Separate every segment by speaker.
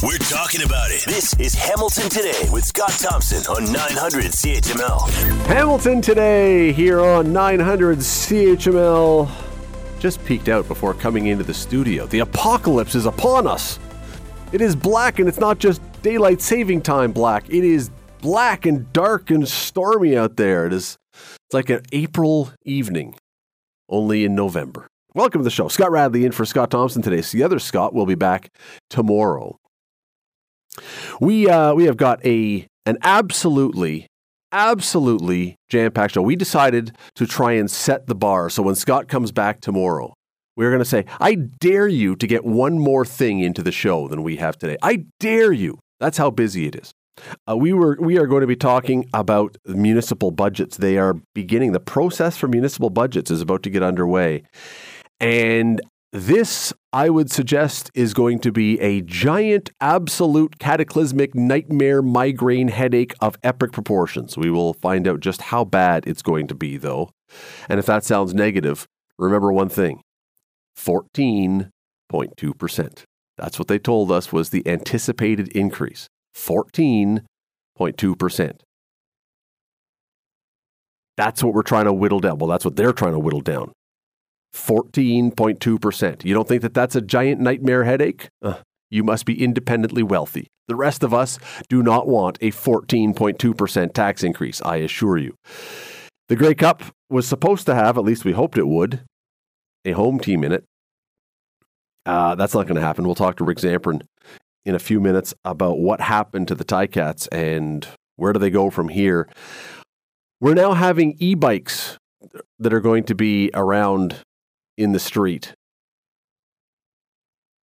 Speaker 1: We're talking about it. This is Hamilton Today with Scott Thompson on 900 CHML.
Speaker 2: Hamilton today here on 900 CHML. Just peeked out before coming into the studio. The apocalypse is upon us. It is black, and it's not just daylight saving time black. It is black and dark and stormy out there. It is it's like an April evening, only in November. Welcome to the show. Scott Radley in for Scott Thompson today. So the other Scott will be back tomorrow. We uh, we have got a an absolutely absolutely jam packed show. We decided to try and set the bar. So when Scott comes back tomorrow, we're going to say, I dare you to get one more thing into the show than we have today. I dare you. That's how busy it is. Uh, we were we are going to be talking about municipal budgets. They are beginning. The process for municipal budgets is about to get underway. And this, I would suggest, is going to be a giant, absolute, cataclysmic nightmare migraine headache of epic proportions. We will find out just how bad it's going to be, though. And if that sounds negative, remember one thing 14.2%. That's what they told us was the anticipated increase 14.2%. That's what we're trying to whittle down. Well, that's what they're trying to whittle down. 14.2%. You don't think that that's a giant nightmare headache? Uh, you must be independently wealthy. The rest of us do not want a 14.2% tax increase, I assure you. The Grey Cup was supposed to have, at least we hoped it would, a home team in it. Uh, that's not going to happen. We'll talk to Rick Zamperin in a few minutes about what happened to the Ticats and where do they go from here. We're now having e bikes that are going to be around in the street.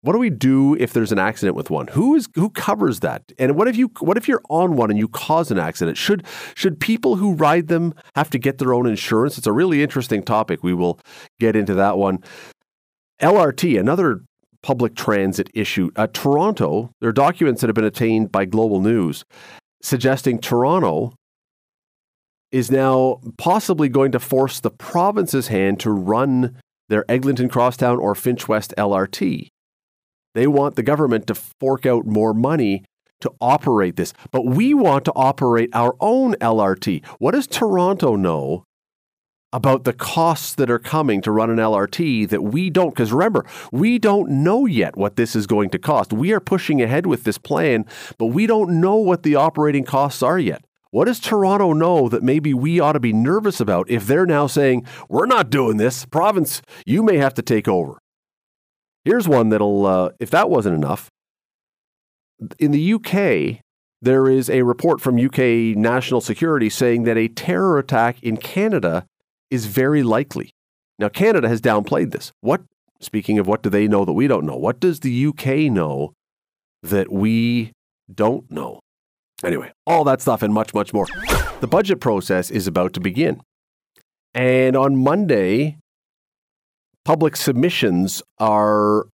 Speaker 2: What do we do if there's an accident with one? Who is who covers that? And what if you what if you're on one and you cause an accident? Should should people who ride them have to get their own insurance? It's a really interesting topic. We will get into that one. LRT, another public transit issue. Uh, Toronto, there are documents that have been obtained by Global News suggesting Toronto is now possibly going to force the province's hand to run their Eglinton Crosstown or Finch West LRT. They want the government to fork out more money to operate this, but we want to operate our own LRT. What does Toronto know about the costs that are coming to run an LRT that we don't? Because remember, we don't know yet what this is going to cost. We are pushing ahead with this plan, but we don't know what the operating costs are yet. What does Toronto know that maybe we ought to be nervous about if they're now saying, we're not doing this? Province, you may have to take over. Here's one that'll, uh, if that wasn't enough. In the UK, there is a report from UK National Security saying that a terror attack in Canada is very likely. Now, Canada has downplayed this. What, speaking of what do they know that we don't know, what does the UK know that we don't know? Anyway, all that stuff and much, much more. The budget process is about to begin. And on Monday, public submissions are,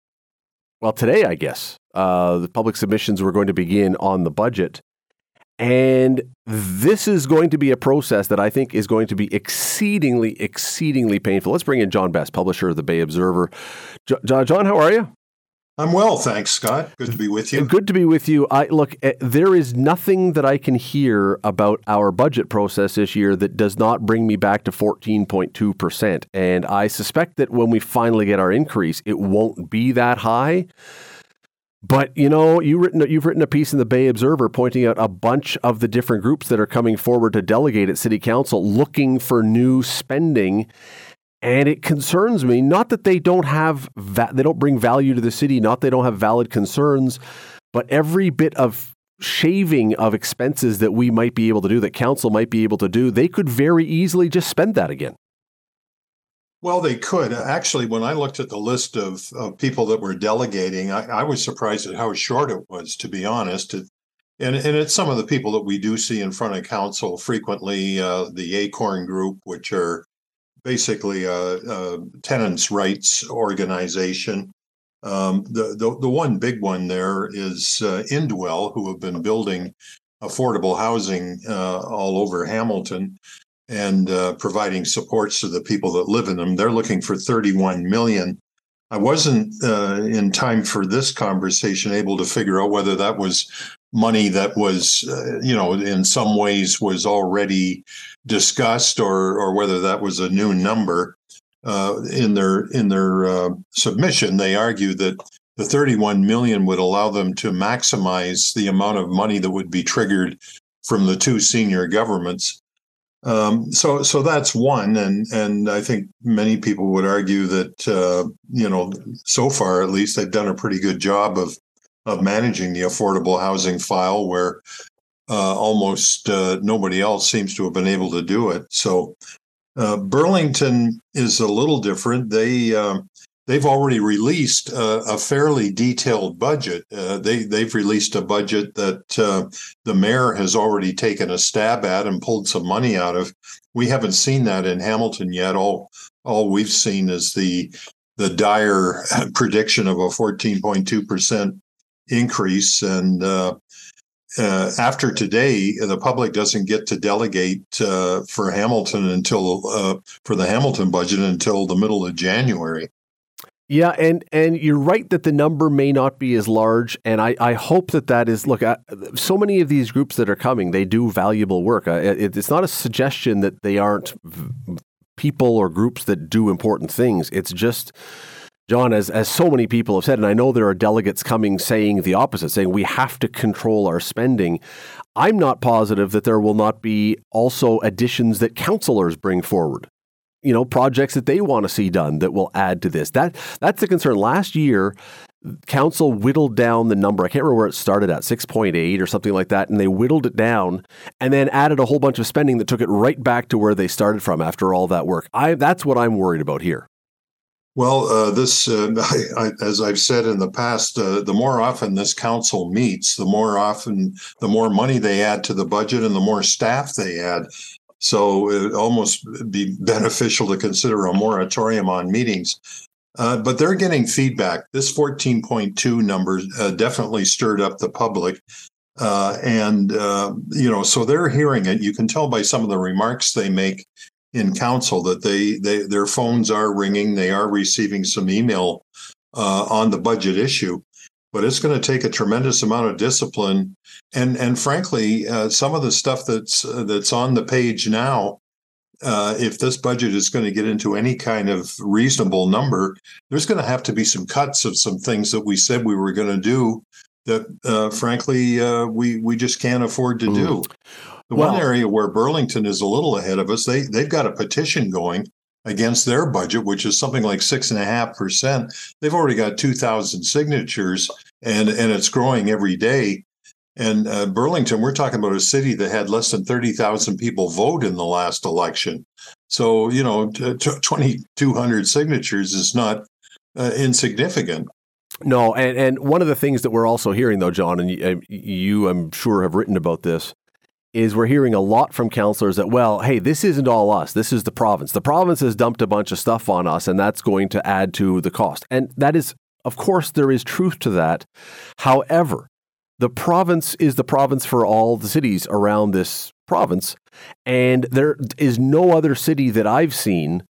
Speaker 2: well, today, I guess, uh, the public submissions were going to begin on the budget. And this is going to be a process that I think is going to be exceedingly, exceedingly painful. Let's bring in John Best, publisher of the Bay Observer. John, John how are you?
Speaker 3: I'm well, thanks, Scott. Good to be with you.
Speaker 2: Good to be with you. I look, eh, there is nothing that I can hear about our budget process this year that does not bring me back to 14.2%. And I suspect that when we finally get our increase, it won't be that high. But you know, you written you've written a piece in the Bay Observer pointing out a bunch of the different groups that are coming forward to delegate at City Council, looking for new spending. And it concerns me not that they don't have va- they don't bring value to the city, not they don't have valid concerns, but every bit of shaving of expenses that we might be able to do, that council might be able to do, they could very easily just spend that again.
Speaker 3: Well, they could. Actually, when I looked at the list of, of people that were delegating, I, I, was surprised at how short it was, to be honest. It, and, and it's some of the people that we do see in front of council frequently, uh, the ACORN group, which are basically a, a tenants' rights organization. Um, the, the, the one big one there is uh, Indwell, who have been building affordable housing uh, all over Hamilton and uh, providing supports to the people that live in them. They're looking for 31 million I wasn't uh, in time for this conversation able to figure out whether that was money that was, uh, you know, in some ways was already discussed or or whether that was a new number. Uh, in their in their uh, submission, they argue that the 31 million would allow them to maximize the amount of money that would be triggered from the two senior governments. Um, so, so that's one, and and I think many people would argue that uh, you know so far at least they've done a pretty good job of of managing the affordable housing file, where uh, almost uh, nobody else seems to have been able to do it. So, uh, Burlington is a little different. They um, they've already released a, a fairly detailed budget. Uh, they they've released a budget that uh, the mayor has already taken a stab at and pulled some money out of. We haven't seen that in Hamilton yet. All all we've seen is the the dire prediction of a 14.2 percent increase, and uh, uh, after today, the public doesn't get to delegate uh, for Hamilton until uh, for the Hamilton budget until the middle of January.
Speaker 2: Yeah, and and you're right that the number may not be as large, and I, I hope that that is look. so many of these groups that are coming, they do valuable work. it, it's not a suggestion that they aren't people or groups that do important things. It's just. John, as, as so many people have said, and I know there are delegates coming saying the opposite, saying we have to control our spending. I'm not positive that there will not be also additions that councillors bring forward you know projects that they want to see done that will add to this. That that's the concern. Last year, council whittled down the number. I can't remember where it started at, 6.8 or something like that, and they whittled it down and then added a whole bunch of spending that took it right back to where they started from after all that work. I that's what I'm worried about here.
Speaker 3: Well, uh, this, uh, I, I, as I've said in the past, uh, the more often this council meets, the more often, the more money they add to the budget and the more staff they add. So it almost be beneficial to consider a moratorium on meetings. Uh, but they're getting feedback. This 14.2 number uh, definitely stirred up the public. Uh, and, you know, so they're hearing it. You can tell by some of the remarks they make in council that they, they their phones are ringing. They are receiving some email uh, on the budget issue but it's going to take a tremendous amount of discipline and and frankly uh, some of the stuff that's uh, that's on the page now uh, if this budget is going to get into any kind of reasonable number there's going to have to be some cuts of some things that we said we were going to do that uh, frankly uh, we we just can't afford to do mm. The well, one area where burlington is a little ahead of us they they've got a petition going against their budget, which is something like six and a half percent. They've already got 2,000 signatures and, and it's growing every day. And uh, Burlington, we're talking about a city that had less than 30,000 people vote in the last election. So, you know, t- t- 2,200 signatures is not uh, insignificant.
Speaker 2: No, and, and one of the things that we're also hearing, though, John, and you, you, I'm sure, have written about this, is we're hearing a lot from counselors that, well, hey, this isn't all us. This is the province. The province has dumped a bunch of stuff on us, and that's going to add to the cost. And that is, of course, there is truth to that. However, the province is the province for all the cities around this province. And there is no other city that I've seen,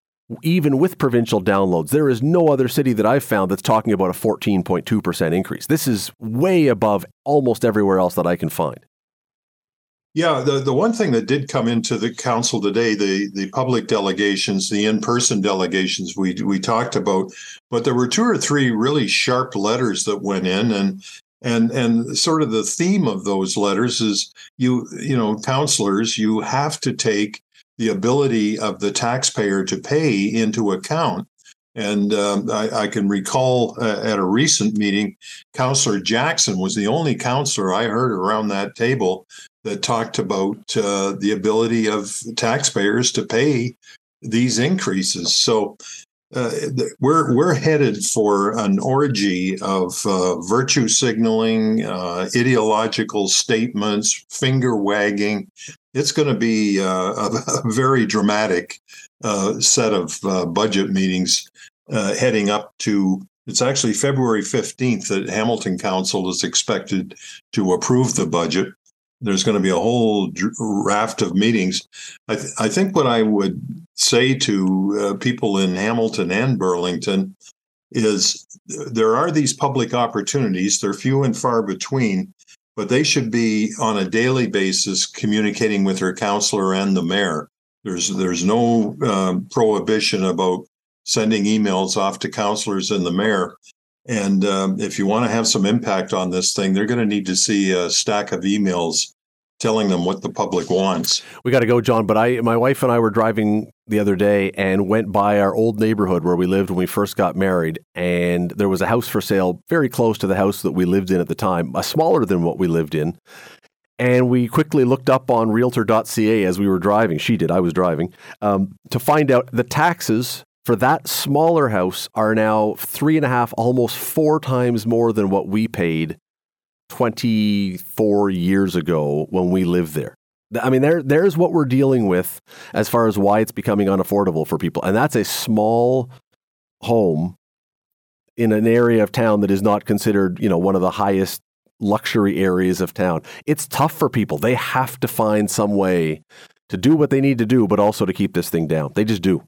Speaker 2: even with provincial downloads, there is no other city that I've found that's talking about a 14.2% increase. This is way above almost everywhere else that I can find.
Speaker 3: Yeah, the, the one thing that did come into the council today, the the public delegations, the in person delegations we we talked about, but there were two or three really sharp letters that went in, and and and sort of the theme of those letters is you you know counselors you have to take the ability of the taxpayer to pay into account and um, I, I, can recall uh, at a recent meeting, Councillor Jackson was the only counselor I heard around that table that talked about uh, the ability of taxpayers to pay these increases. So uh, we're we're headed for an orgy of uh, virtue signaling, uh, ideological statements, finger wagging. It's going to be uh, a, a, very dramatic uh, set of budget meetings heading up to. It's actually February 15th that Hamilton Council is expected to approve the budget there's going to be a whole raft of meetings. I, th- I think what I would say to uh, people in Hamilton and Burlington is there are these public opportunities. They're few and far between, but they should be on a daily basis communicating with their counselor and the mayor. There's there's no um, prohibition about sending emails off to counselors and the mayor. And um, if you want to have some impact on this thing, they're going to need to see a stack of emails telling them what the public wants.
Speaker 2: We got to go, John. But I, my wife and I were driving the other day and went by our old neighborhood where we lived when we first got married, and there was a house for sale very close to the house that we lived in at the time, a smaller than what we lived in. And we quickly looked up on Realtor.ca as we were driving. She did. I was driving um, to find out the taxes for that smaller house are now three and a half, almost four times more than what we paid 24 years ago when we lived there. I mean, there, there's what we're dealing with as far as why it's becoming unaffordable for people. And that's a small home in an area of town that is not considered, you know, one of the highest luxury areas of town. It's tough for people. They have to find some way to do what they need to do, but also to keep this thing down. They just do.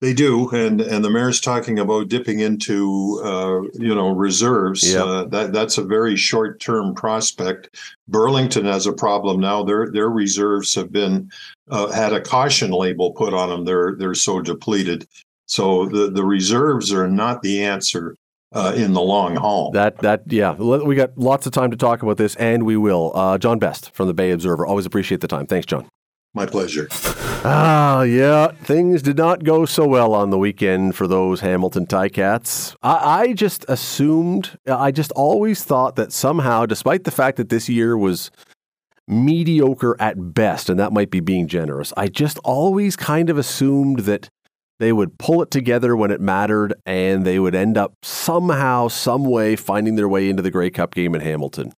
Speaker 3: They do, and and the mayor's talking about dipping into uh, you know reserves. Yep. Uh, that that's a very short term prospect. Burlington has a problem now. Their their reserves have been uh, had a caution label put on them. They're they're so depleted. So the the reserves are not the answer. Uh, in the long haul.
Speaker 2: That that yeah, we got lots of time to talk about this, and we will. Uh, John Best from the Bay Observer. Always appreciate the time. Thanks, John.
Speaker 3: My pleasure.
Speaker 2: Ah, yeah. Things did not go so well on the weekend for those Hamilton Ticats. I, I just assumed, I just always thought that somehow, despite the fact that this year was mediocre at best, and that might be being generous, I just always kind of assumed that they would pull it together when it mattered and they would end up somehow, some way finding their way into the Grey Cup game in Hamilton.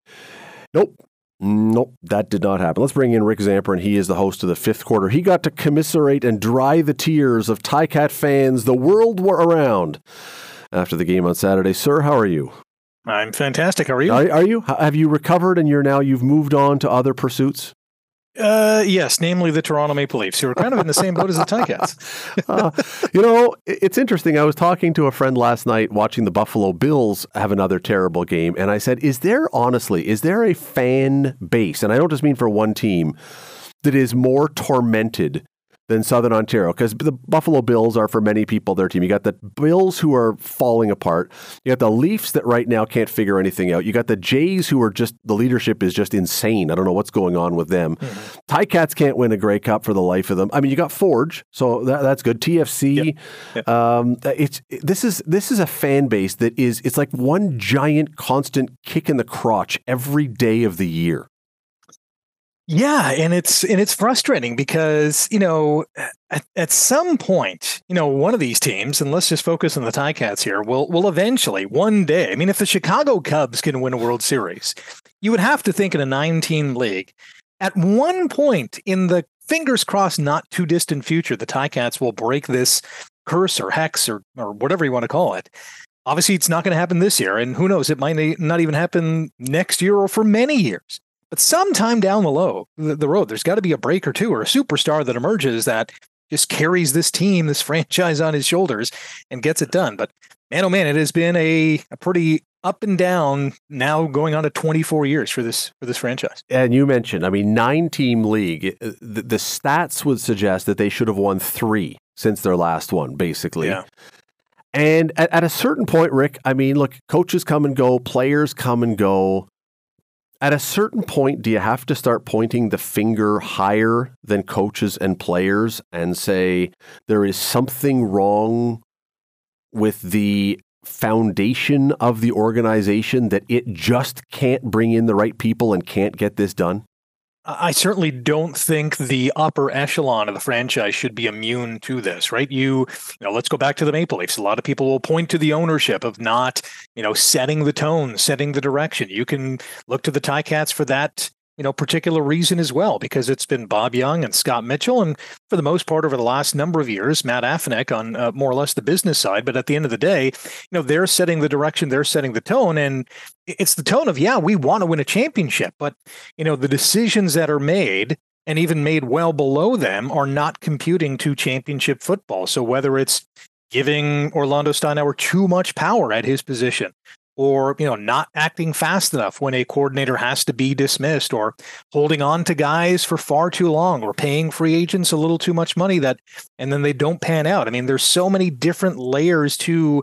Speaker 2: Nope, Nope, that did not happen. Let's bring in Rick Zamperin. He is the host of the fifth quarter. He got to commiserate and dry the tears of Ticat fans the world were around after the game on Saturday. Sir, how are you?
Speaker 4: I'm fantastic. How are you?
Speaker 2: Are, are you? Have you recovered and you're now you've moved on to other pursuits?
Speaker 4: Uh, yes, namely the Toronto Maple Leafs, who are kind of in the same boat as the Ticats.
Speaker 2: uh, you know, it's interesting. I was talking to a friend last night watching the Buffalo Bills have another terrible game, and I said, "Is there honestly, is there a fan base, and I don't just mean for one team, that is more tormented than Southern Ontario because the Buffalo Bills are for many people their team. You got the Bills who are falling apart. You got the Leafs that right now can't figure anything out. You got the Jays who are just the leadership is just insane. I don't know what's going on with them. Mm-hmm. Ticats can't win a Grey Cup for the life of them. I mean, you got Forge, so that, that's good. TFC. Yep. Yep. Um, it's this is this is a fan base that is it's like one giant constant kick in the crotch every day of the year.
Speaker 4: Yeah, and it's and it's frustrating because you know at, at some point you know one of these teams, and let's just focus on the Ticats here, will will eventually one day. I mean, if the Chicago Cubs can win a World Series, you would have to think in a nine-team league, at one point in the fingers crossed not too distant future, the Ticats will break this curse or hex or or whatever you want to call it. Obviously, it's not going to happen this year, and who knows, it might not even happen next year or for many years. But sometime down the low, the, the road, there's got to be a break or two or a superstar that emerges that just carries this team, this franchise on his shoulders and gets it done. But man, oh man, it has been a, a pretty up and down now going on to 24 years for this for this franchise.
Speaker 2: And you mentioned, I mean, nine team league. Uh, the, the stats would suggest that they should have won three since their last one, basically. Yeah. And at, at a certain point, Rick, I mean, look, coaches come and go, players come and go at a certain point, do you have to start pointing the finger higher than coaches and players and say there is something wrong with the foundation of the organization that it just can't bring in the right people and can't get this done?
Speaker 4: I certainly don't think the upper echelon of the franchise should be immune to this, right? You, you know, let's go back to the Maple Leafs. A lot of people will point to the ownership of not, you know, setting the tone, setting the direction. You can look to the Ticats for that you know, particular reason as well, because it's been Bob Young and Scott Mitchell, and for the most part over the last number of years, Matt Afinec on uh, more or less the business side. But at the end of the day, you know, they're setting the direction, they're setting the tone, and it's the tone of yeah, we want to win a championship, but you know, the decisions that are made and even made well below them are not computing to championship football. So whether it's giving Orlando Steinauer too much power at his position or you know not acting fast enough when a coordinator has to be dismissed or holding on to guys for far too long or paying free agents a little too much money that and then they don't pan out. I mean there's so many different layers to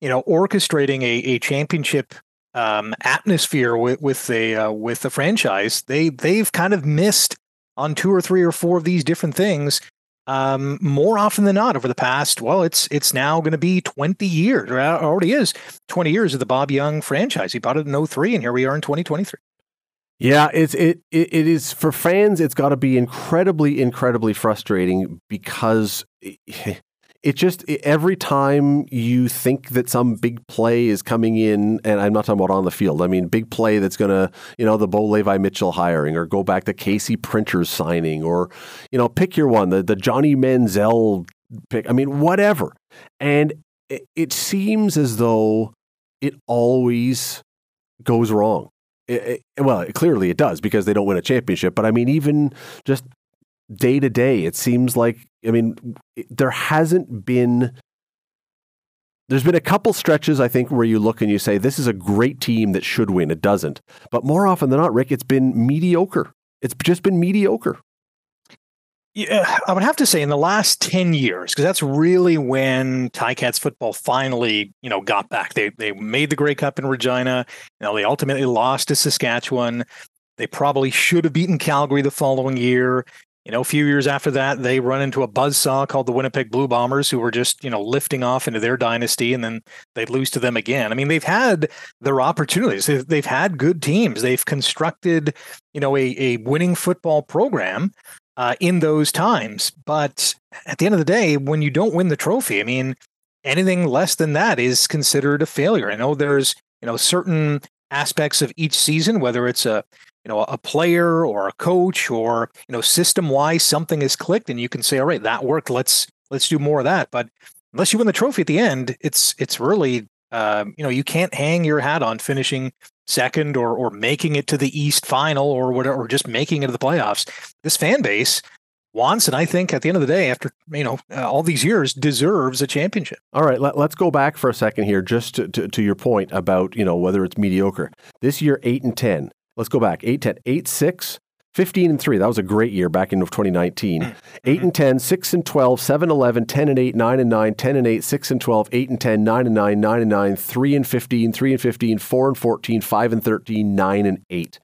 Speaker 4: you know orchestrating a, a championship um, atmosphere with with a uh, with the franchise. They they've kind of missed on two or three or four of these different things um, more often than not over the past well it's it's now going to be 20 years or already is 20 years of the bob young franchise. He bought it in 03 and here we are in 2023
Speaker 2: yeah it's it it, it is for fans it's got to be incredibly incredibly frustrating because it just every time you think that some big play is coming in, and I'm not talking about on the field. I mean, big play that's going to, you know, the Bo Levi Mitchell hiring, or go back to Casey Printers signing, or you know, pick your one, the the Johnny Manziel pick. I mean, whatever. And it, it seems as though it always goes wrong. It, well, clearly it does because they don't win a championship. But I mean, even just day to day, it seems like, I mean, there hasn't been. There's been a couple stretches, I think, where you look and you say, this is a great team that should win. It doesn't. But more often than not, Rick, it's been mediocre. It's just been mediocre.
Speaker 4: Yeah, I would have to say in the last 10 years, because that's really when Ticats football finally, you know, got back. They they made the Grey Cup in Regina. You they ultimately lost to Saskatchewan. They probably should have beaten Calgary the following year. You know, a few years after that, they run into a buzzsaw called the Winnipeg Blue Bombers, who were just, you know, lifting off into their dynasty, and then they lose to them again. I mean, they've had their opportunities. They've, they've had good teams. They've constructed, you know, a, a winning football program uh, in those times. But at the end of the day, when you don't win the trophy, I mean, anything less than that is considered a failure. I know there's, you know, certain aspects of each season, whether it's a you know a player or a coach or you know system wise something has clicked and you can say all right that worked. Let's let's do more of that. But unless you win the trophy at the end it's it's really um, you know you can't hang your hat on finishing second or or making it to the east final or whatever or just making it to the playoffs. This fan base wants and i think at the end of the day after you know uh, all these years deserves a championship.
Speaker 2: All right let, us go back for a second here just to, to, to your point about you know whether it's mediocre. This year 8 and 10 Let's go back. 8 10, 8 6, 15 and 3. That was a great year back in 2019. Mm-hmm. 8 and 10, 6 and 12, 7 11, 10 and 8, 9 and 9, 10 and 8, 6 and 12, 8 and 10, 9 and 9, 9 and 9, 3 and 15, 3 and 15, 4 and 14, 5 and 13, 9 and 8.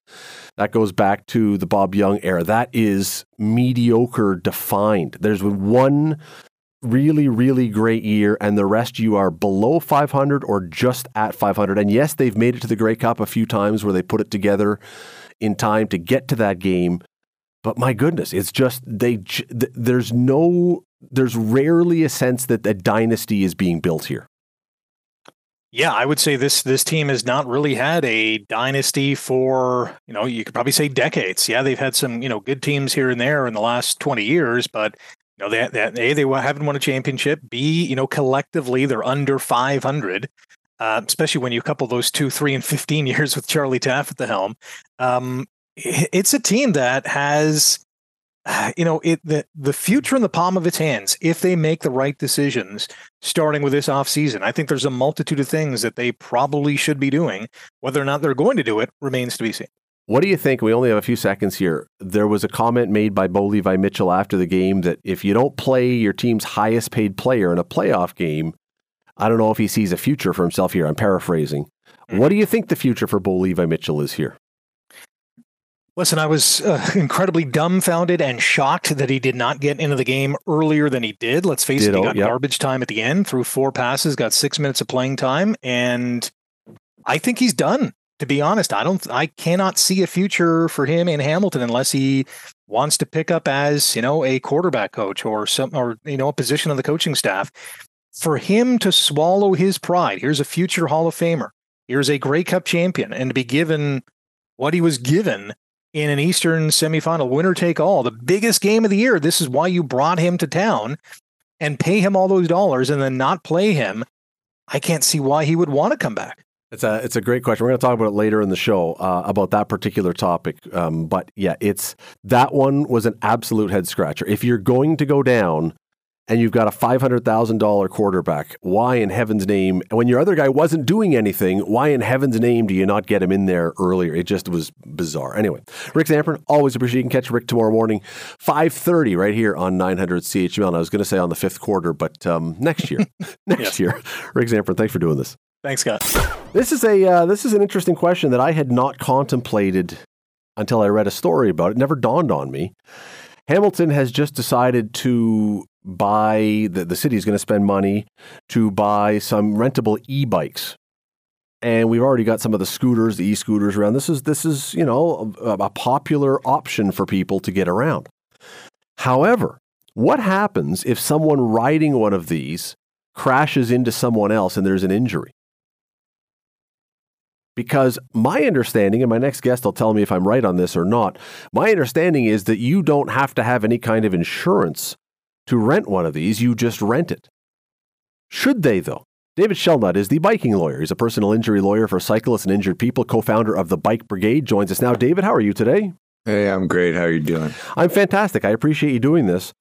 Speaker 2: That goes back to the Bob Young era. That is mediocre defined. There's one really, really great year, and the rest you are below 500 or just at 500. And yes, they've made it to the Grey Cup a few times where they put it together in time to get to that game. But my goodness, it's just they. There's no. There's rarely a sense that a dynasty is being built here.
Speaker 4: Yeah, I would say this this team has not really had a dynasty for you know you could probably say decades. Yeah, they've had some you know good teams here and there in the last twenty years, but know, they, they, a they haven't won a championship. B, you know, collectively they're under 500. Uh, especially when you couple those two, three, and 15 years with Charlie Taaffe at the helm. Um, it's a team that has, you know, it the the future in the palm of its hands if they make the right decisions. Starting with this offseason, I think there's a multitude of things that they probably should be doing. Whether or not they're going to do it remains to be seen.
Speaker 2: What do you think? We only have a few seconds here. There was a comment made by Bo Levi Mitchell after the game that if you don't play your team's highest paid player in a playoff game, I don't know if he sees a future for himself here. I'm paraphrasing. Mm-hmm. What do you think the future for Bo Levi Mitchell is here?
Speaker 4: Listen, I was uh, incredibly dumbfounded and shocked that he did not get into the game earlier than he did. Let's face Ditto, it, he got yep. garbage time at the end, threw four passes, got six minutes of playing time, and I think he's done to be honest, I don't, I cannot see a future for him in Hamilton unless he wants to pick up as you know a quarterback coach or some or you know a position on the coaching staff. For him to swallow his pride, here's a future Hall of Famer, here's a Grey Cup champion, and to be given what he was given in an Eastern semifinal, winner take all, the biggest game of the year. This is why you brought him to town and pay him all those dollars and then not play him. I can't see why he would want to come back.
Speaker 2: It's a it's a great question. We're going to talk about it later in the show uh, about that particular topic. Um, but yeah, it's that one was an absolute head scratcher. If you're going to go down and you've got a $500,000 quarterback. Why in heaven's name, when your other guy wasn't doing anything, why in heaven's name do you not get him in there earlier? It just was bizarre. Anyway, Rick Zamperin, always appreciate you can catch Rick tomorrow morning, 5.30 right here on 900 CHML. And I was going to say on the fifth quarter, but um, next year, next year. Rick Zamperin, thanks for doing this.
Speaker 4: Thanks, Scott.
Speaker 2: This is a uh, this is an interesting question that I had not contemplated until I read a story about it. it never dawned on me. Hamilton has just decided to buy the, the city is going to spend money to buy some rentable e-bikes and we've already got some of the scooters the e-scooters around this is this is you know a, a popular option for people to get around however what happens if someone riding one of these crashes into someone else and there's an injury because my understanding, and my next guest will tell me if I'm right on this or not, my understanding is that you don't have to have any kind of insurance to rent one of these, you just rent it. Should they, though? David Shellnut is the biking lawyer. He's a personal injury lawyer for cyclists and injured people, co founder of the Bike Brigade. Joins us now. David, how are you today?
Speaker 5: Hey, I'm great. How are you doing?
Speaker 2: I'm fantastic. I appreciate you doing this.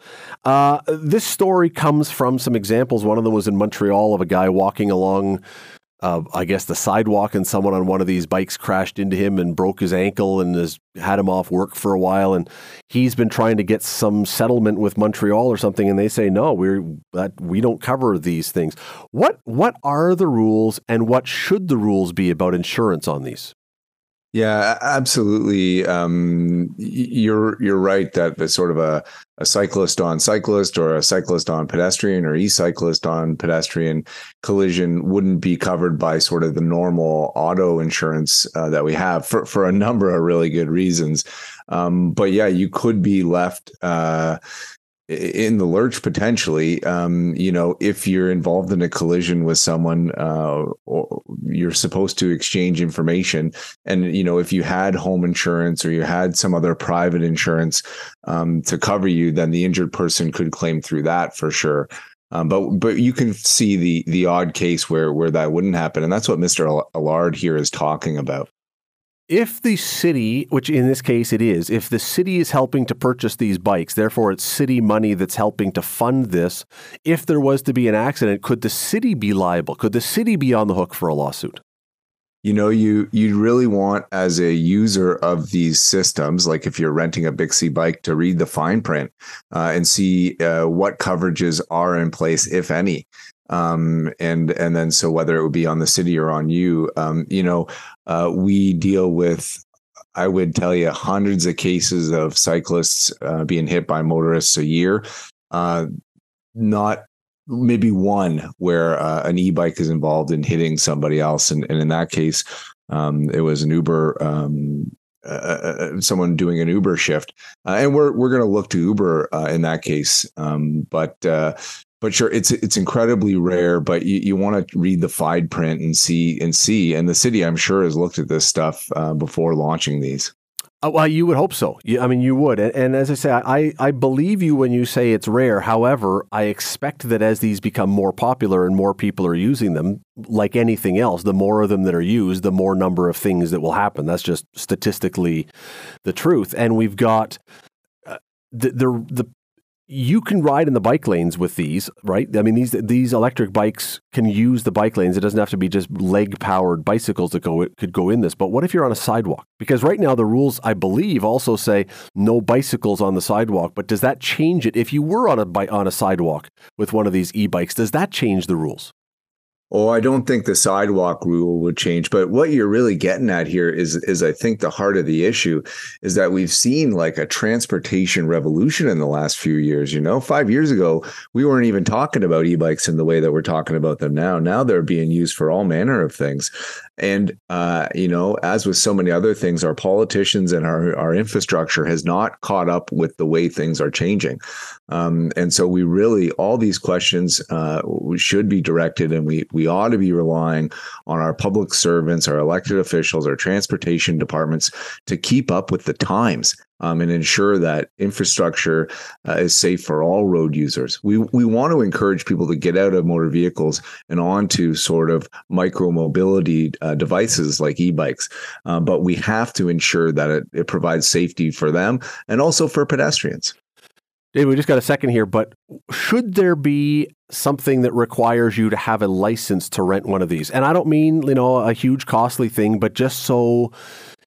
Speaker 2: Uh, this story comes from some examples. One of them was in Montreal of a guy walking along uh, I guess the sidewalk and someone on one of these bikes crashed into him and broke his ankle and has had him off work for a while. And he's been trying to get some settlement with Montreal or something, and they say no, we're that we don't cover these things. What what are the rules and what should the rules be about insurance on these?
Speaker 5: Yeah, absolutely. Um, you're you're right that the sort of a, a cyclist on cyclist or a cyclist on pedestrian or e-cyclist on pedestrian collision wouldn't be covered by sort of the normal auto insurance uh, that we have for for a number of really good reasons. Um, but yeah, you could be left uh, in the lurch potentially um, you know if you're involved in a collision with someone uh, you're supposed to exchange information. And you know if you had home insurance or you had some other private insurance um, to cover you then the injured person could claim through that for sure. Um, but but you can see the the odd case where where that wouldn't happen. And that's what mr allard here is talking about
Speaker 2: if the city, which in this case it is, if the city is helping to purchase these bikes, therefore it's city money that's helping to fund this, if there was to be an accident, could the city be liable? Could the city be on the hook for a lawsuit?
Speaker 5: You know, you you really want as a user of these systems, like if you're renting a Bixi bike, to read the fine print uh, and see uh, what coverages are in place, if any um, and and then so whether it would be on the city or on you, um, you know, uh, we deal with. I would tell you hundreds of cases of cyclists uh, being hit by motorists a year. Uh, not maybe one where uh, an e-bike is involved in hitting somebody else, and, and in that case, um, it was an Uber um, uh, uh, uh someone doing an Uber shift, uh, and we're we're going to look to Uber uh, in that case. Um, but uh, but sure, it's it's incredibly rare. But you, you want to read the fine print and see and see. And the city, I'm sure, has looked at this stuff uh, before launching these.
Speaker 2: Uh, well, you would hope so. I mean, you would. And, and, as I say, I, I believe you when you say it's rare. However, I expect that as these become more popular and more people are using them, like anything else, the more of them that are used, the more number of things that will happen. That's just statistically the truth. And we've got uh, the, the the you can ride in the bike lanes with these, right? I mean, these these electric bikes can use the bike lanes. It doesn't have to be just leg powered bicycles that go It could go in this. But what if you're on a sidewalk? Because right now the rules, I believe, also say no bicycles on the sidewalk. But does that change it? If you were on a on a sidewalk with one of these e-bikes, does that change the rules?
Speaker 5: Oh, I don't think the sidewalk rule would change, but what you're really getting at here is is I think the heart of the issue is that we've seen like a transportation revolution in the last few years, you know. 5 years ago, we weren't even talking about e-bikes in the way that we're talking about them now. Now they're being used for all manner of things. And uh, you know, as with so many other things, our politicians and our our infrastructure has not caught up with the way things are changing. Um, and so we really all these questions uh, should be directed, and we we ought to be relying on our public servants, our elected officials, our transportation departments to keep up with the times um, and ensure that infrastructure uh, is safe for all road users. We we want to encourage people to get out of motor vehicles and onto sort of micro mobility uh, devices like e-bikes, uh, but we have to ensure that it, it provides safety for them and also for pedestrians.
Speaker 2: David, we just got a second here, but should there be something that requires you to have a license to rent one of these? And I don't mean, you know, a huge costly thing, but just so,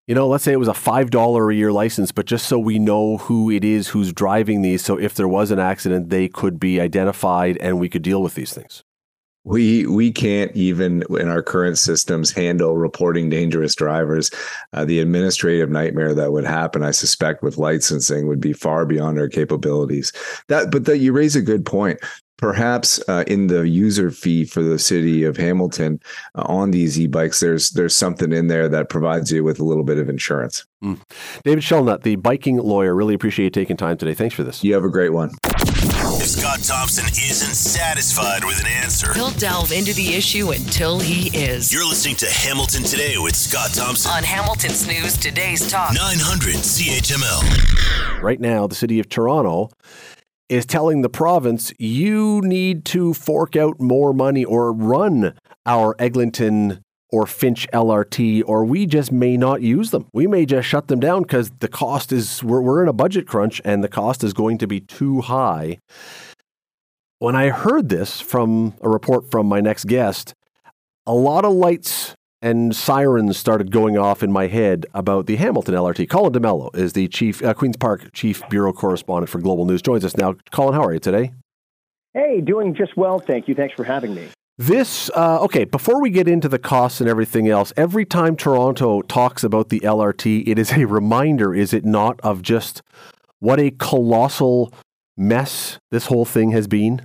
Speaker 2: you know, let's say it was a $5 a year license, but just so we know who it is who's driving these. So if there was an accident, they could be identified and we could deal with these things.
Speaker 5: We we can't even in our current systems handle reporting dangerous drivers. Uh, the administrative nightmare that would happen, I suspect, with licensing would be far beyond our capabilities. That, but that you raise a good point. Perhaps uh, in the user fee for the city of Hamilton uh, on these e-bikes, there's there's something in there that provides you with a little bit of insurance. Mm.
Speaker 2: David Shellnut, the biking lawyer, really appreciate you taking time today. Thanks for this.
Speaker 5: You have a great one.
Speaker 1: If Scott Thompson isn't satisfied with an answer,
Speaker 6: he'll delve into the issue until he is.
Speaker 1: You're listening to Hamilton Today with Scott Thompson
Speaker 6: on Hamilton's News Today's Talk
Speaker 1: 900 CHML.
Speaker 2: Right now, the city of Toronto is telling the province you need to fork out more money or run our Eglinton or Finch LRT, or we just may not use them. We may just shut them down because the cost is, we're, we're in a budget crunch and the cost is going to be too high. When I heard this from a report from my next guest, a lot of lights and sirens started going off in my head about the Hamilton LRT. Colin D'Mello is the chief uh, Queens Park chief bureau correspondent for Global News. Joins us now. Colin, how are you today?
Speaker 7: Hey, doing just well, thank you. Thanks for having me.
Speaker 2: This, uh, okay, before we get into the costs and everything else, every time Toronto talks about the LRT, it is a reminder, is it not, of just what a colossal mess this whole thing has been?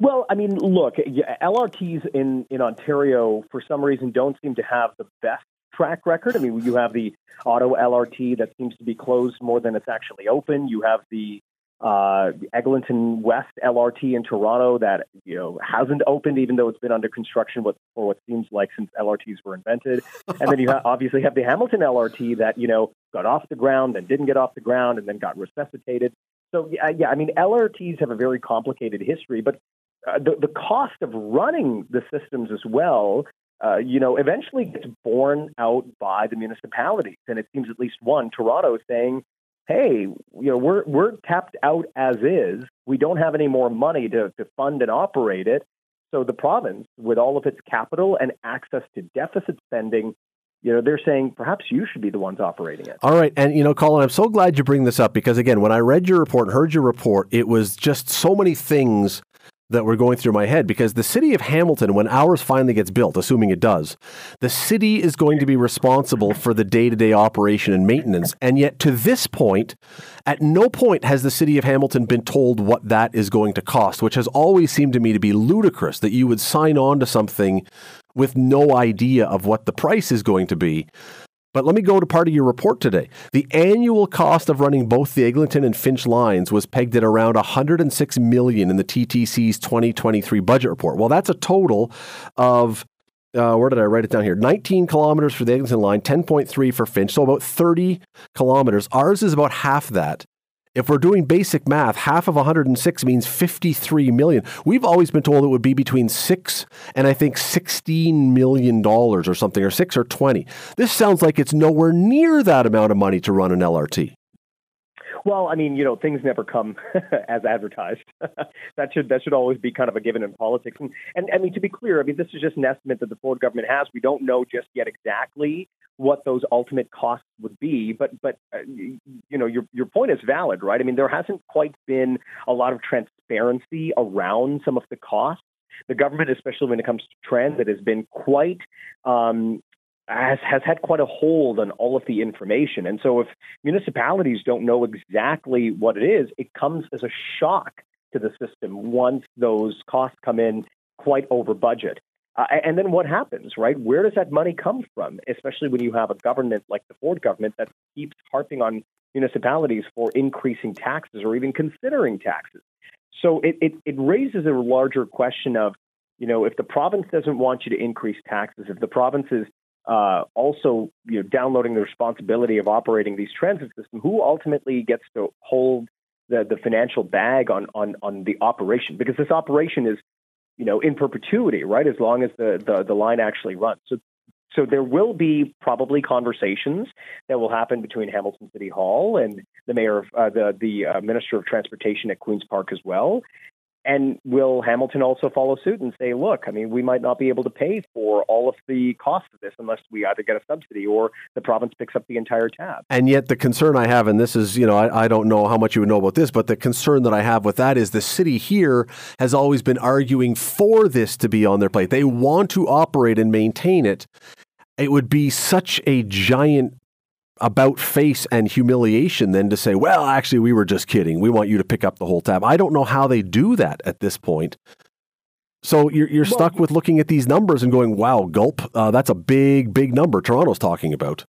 Speaker 7: Well, I mean, look, LRTs in, in Ontario, for some reason, don't seem to have the best track record. I mean, you have the Ottawa LRT that seems to be closed more than it's actually open. You have the uh, Eglinton West LRT in Toronto that you know hasn't opened, even though it's been under construction for what seems like since LRTs were invented. And then you ha- obviously have the Hamilton LRT that you know got off the ground and didn't get off the ground and then got resuscitated. So yeah, yeah I mean LRTs have a very complicated history, but uh, the the cost of running the systems as well. Uh, you know, eventually gets borne out by the municipalities, and it seems at least one Toronto saying, hey, you know, we're we're tapped out as is. We don't have any more money to, to fund and operate it. So the province, with all of its capital and access to deficit spending, you know, they're saying perhaps you should be the ones operating it.
Speaker 2: All right. And, you know, Colin, I'm so glad you bring this up because, again, when I read your report and heard your report, it was just so many things that were going through my head because the city of Hamilton, when ours finally gets built, assuming it does, the city is going to be responsible for the day to day operation and maintenance. And yet, to this point, at no point has the city of Hamilton been told what that is going to cost, which has always seemed to me to be ludicrous that you would sign on to something with no idea of what the price is going to be. But let me go to part of your report today. The annual cost of running both the Eglinton and Finch lines was pegged at around 106 million in the TTC's 2023 budget report. Well, that's a total of uh, where did I write it down here? 19 kilometers for the Eglinton line, 10.3 for Finch, so about 30 kilometers. Ours is about half that. If we're doing basic math, half of 106 means 53 million. We've always been told it would be between 6 and I think 16 million dollars or something or 6 or 20. This sounds like it's nowhere near that amount of money to run an LRT.
Speaker 7: Well, I mean, you know, things never come as advertised. that should that should always be kind of a given in politics. And, and I mean, to be clear, I mean, this is just an estimate that the Ford government has. We don't know just yet exactly what those ultimate costs would be. But but uh, you know, your your point is valid, right? I mean, there hasn't quite been a lot of transparency around some of the costs the government, especially when it comes to transit, has been quite um, has, has had quite a hold on all of the information. And so if municipalities don't know exactly what it is, it comes as a shock to the system once those costs come in quite over budget. Uh, and then what happens, right? Where does that money come from? Especially when you have a government like the Ford government that keeps harping on municipalities for increasing taxes or even considering taxes. So it, it, it raises a larger question of, you know, if the province doesn't want you to increase taxes, if the province is uh, also you know, downloading the responsibility of operating these transit systems, who ultimately gets to hold the, the financial bag on, on, on the operation? Because this operation is, you know, in perpetuity, right? As long as the, the, the line actually runs. So So there will be probably conversations that will happen between Hamilton City Hall and the mayor, of, uh, the the uh, minister of transportation at Queens Park as well. And will Hamilton also follow suit and say, look, I mean, we might not be able to pay for all of the cost of this unless we either get a subsidy or the province picks up the entire tab.
Speaker 2: And yet, the concern I have, and this is, you know, I, I don't know how much you would know about this, but the concern that I have with that is the city here has always been arguing for this to be on their plate. They want to operate and maintain it. It would be such a giant about face and humiliation than to say, well, actually, we were just kidding. We want you to pick up the whole tab. I don't know how they do that at this point. So you're, you're well, stuck with looking at these numbers and going, wow, gulp, uh, that's a big, big number Toronto's talking about.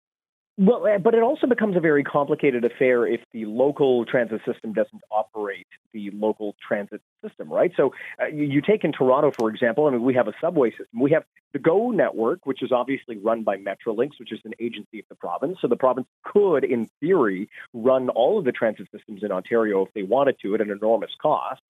Speaker 7: Well, uh, but it also becomes a very complicated affair if the local transit system doesn't operate the local transit system, right? So uh, you, you, take in Toronto, for example, I mean, we have a subway system. We have the GO network, which is obviously run by Metrolinx, which is an agency of the province. So the province could, in theory, run all of the transit systems in Ontario if they wanted to at an enormous cost.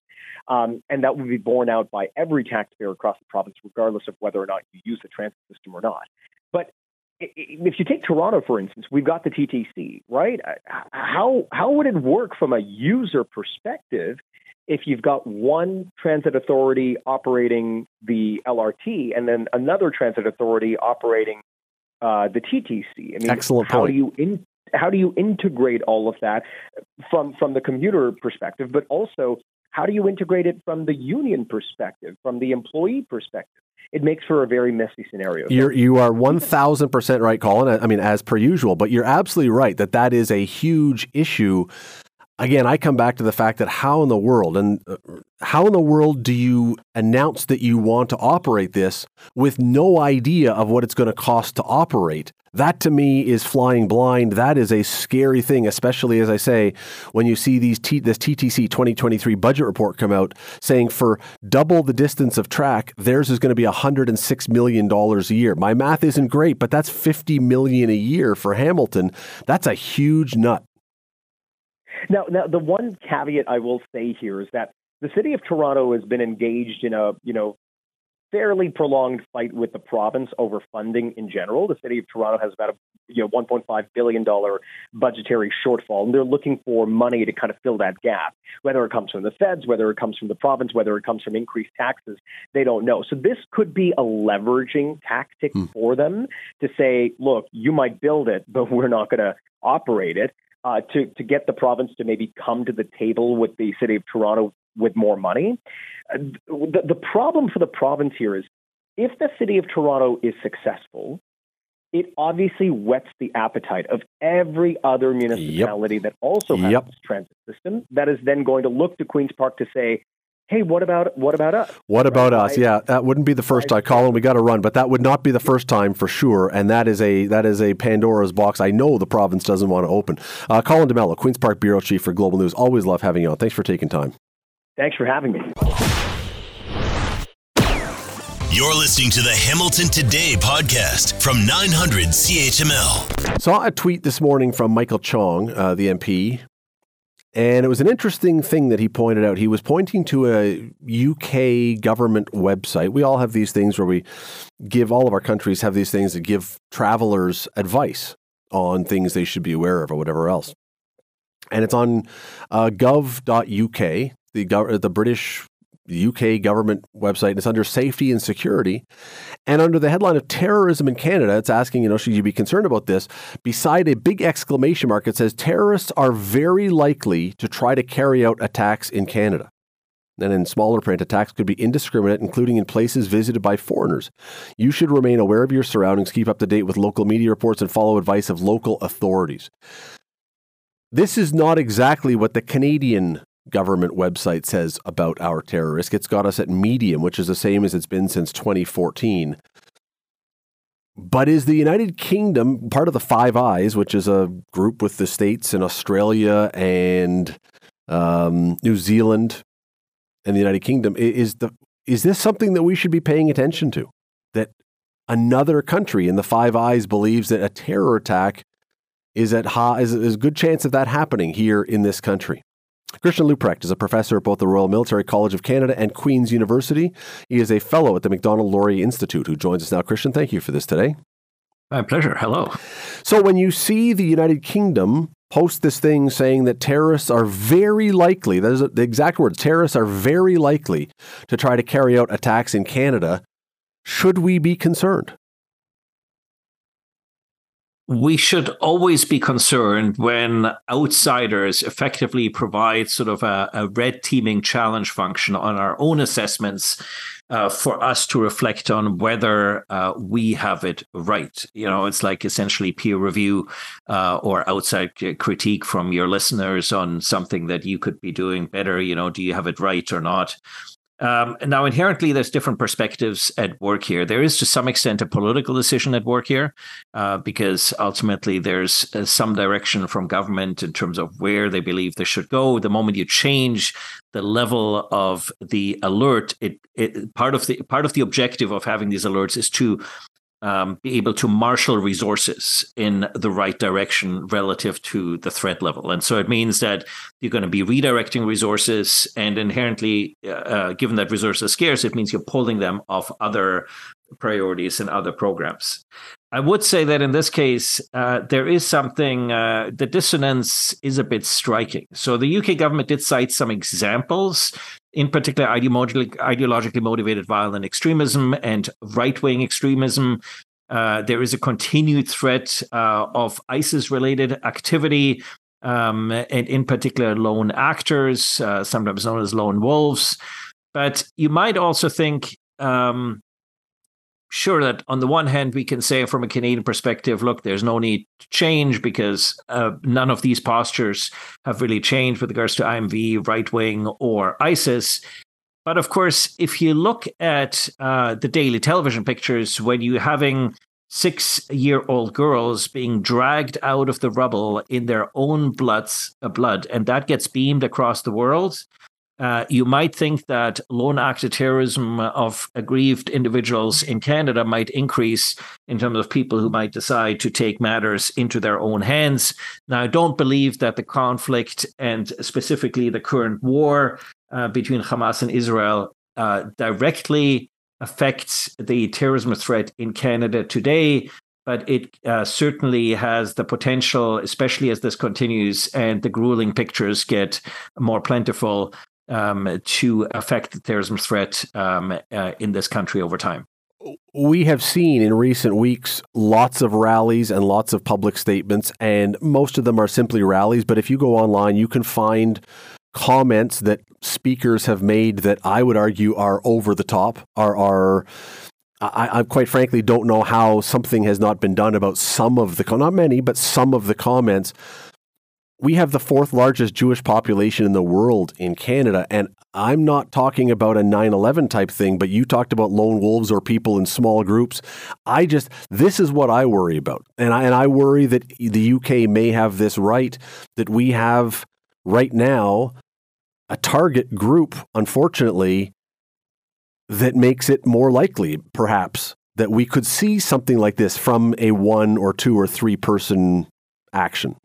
Speaker 7: Um, and that would be borne out by every taxpayer across the province, regardless of whether or not you use the transit system or not. But if you take Toronto, for instance, we've got the TTC, right? Uh, how how would it work from a user perspective if you've got one transit authority operating the LRT and then another transit authority operating uh, the TTC? I
Speaker 2: mean, excellent
Speaker 7: how
Speaker 2: point.
Speaker 7: Do you in, how do you integrate all of that from from the commuter perspective, but also how do you integrate it from the union perspective, from the employee perspective? it makes for a very messy scenario.
Speaker 2: You're, you are 1000% right, Colin. I mean, as per usual, but you're absolutely right that that is a huge issue. Again, I come back to the fact that how in the world and uh, how in the world do you announce that you want to operate this with no idea of what it's going to cost to operate? That to me is flying blind. That is a scary thing, especially as I say, when you see these T- this TTC 2023 budget report come out saying for double the distance of track, theirs is going to be $106 million a year. My math isn't great, but that's 50 million a year for Hamilton. That's a huge nut.
Speaker 7: Now, now the one caveat I will say here is that the city of Toronto has been engaged in a, you know, fairly prolonged fight with the province over funding in general. The city of Toronto has about a you know 1.5 billion dollar budgetary shortfall, and they're looking for money to kind of fill that gap. Whether it comes from the feds, whether it comes from the province, whether it comes from increased taxes, they don't know. So this could be a leveraging tactic hmm. for them to say, look, you might build it, but we're not going to operate it. Uh, to to get the province to maybe come to the table with the city of Toronto with more money. Uh, the, the problem for the province here is if the city of Toronto is successful, it obviously whets the appetite of every other municipality yep. that also has yep. this transit system that is then going to look to Queen's Park to say, hey, what about what about us?
Speaker 2: What about us? Yeah, that wouldn't be the first time, Colin. We got to run, but that would not be the first time for sure. And that is a that is a Pandora's box. I know the province doesn't want to open. Uh, Colin D'Mello, Queens Park bureau chief for Global News. Always love having you on. Thanks for taking time.
Speaker 7: Thanks for having me.
Speaker 1: You're listening to the Hamilton Today podcast from 900 CHML.
Speaker 2: Saw a tweet this morning from Michael Chong, uh, the MP, and it was an interesting thing that he pointed out. He was pointing to a UK government website. We all have these things where we give, all of our countries have these things that give travelers advice on things they should be aware of or whatever else. And it's on uh, gov.uk the gov- the British UK government website, and it's under safety and security. And under the headline of terrorism in Canada, it's asking, you know, should you be concerned about this? Beside a big exclamation mark, it says terrorists are very likely to try to carry out attacks in Canada. And in smaller print, attacks could be indiscriminate, including in places visited by foreigners. You should remain aware of your surroundings, keep up to date with local media reports, and follow advice of local authorities. This is not exactly what the Canadian government website says about our terror risk. It's got us at medium, which is the same as it's been since 2014. But is the United Kingdom part of the Five Eyes, which is a group with the states and Australia and um, New Zealand and the United Kingdom? Is the is this something that we should be paying attention to? That another country in the Five Eyes believes that a terror attack is at high, is, is a good chance of that happening here in this country. Christian Leuprecht is a professor at both the Royal Military College of Canada and Queen's University. He is a fellow at the Macdonald Laurier Institute who joins us now. Christian, thank you for this today.
Speaker 8: My pleasure. Hello.
Speaker 2: So, when you see the United Kingdom post this thing saying that terrorists are very likely, those are the exact words, terrorists are very likely to try to carry out attacks in Canada, should we be concerned?
Speaker 8: We should always be concerned when outsiders effectively provide sort of a, a red teaming challenge function on our own assessments uh, for us to reflect on whether uh, we have it right. You know, it's like essentially peer review uh, or outside critique from your listeners on something that you could be doing better. You know, do you have it right or not? Um, now, inherently, there's different perspectives at work here. There is, to some extent, a political decision at work here, uh, because ultimately there's uh, some direction from government in terms of where they believe they should go. The moment you change the level of the alert, it, it part of the part of the objective of having these alerts is to um, be able to marshal resources in the right direction relative to the threat level. And so it means that you're going to be redirecting resources, and inherently, uh, uh, given that resources are scarce, it means you're pulling them off other priorities and other programs. I would say that in this case, uh, there is something, uh, the dissonance is a bit striking. So the UK government did cite some examples, in particular, ideologically motivated violent extremism and right wing extremism. Uh, there is a continued threat uh, of ISIS related activity, um, and in particular, lone actors, uh, sometimes known as lone wolves. But you might also think um, sure that on the one hand we can say from a canadian perspective look there's no need to change because uh, none of these postures have really changed with regards to imv right wing or isis. But of course if you look at uh, the daily television pictures when you're having six year old girls being dragged out of the rubble in their own bloods, uh, blood and that gets beamed across the world uh, you might think that lone act of terrorism of aggrieved individuals in Canada might increase in terms of people who might decide to take matters into their own hands. Now, I don't believe that the conflict and specifically the current war uh, between Hamas and Israel uh, directly affects the terrorism threat in Canada today. But it uh, certainly has the potential, especially as this continues and the grueling pictures get more plentiful, um, to affect the terrorism threat um, uh, in this country over time.
Speaker 2: We have seen in recent weeks lots of rallies and lots of public statements, and most of them are simply rallies. But if you go online, you can find comments that speakers have made that I would argue are over the top, are are I, I, quite frankly don't know how something has not been done about some of the not many, but some of the comments we have the fourth largest Jewish population in the world in Canada. And I'm not talking about a 9 11 type thing, but you talked about lone wolves or people in small groups. I just, this is what I worry about. And I, and I worry that the UK may have this right that we have right now a target group, unfortunately, that makes it more likely, perhaps, that we could see something like this from a one or two or three person action.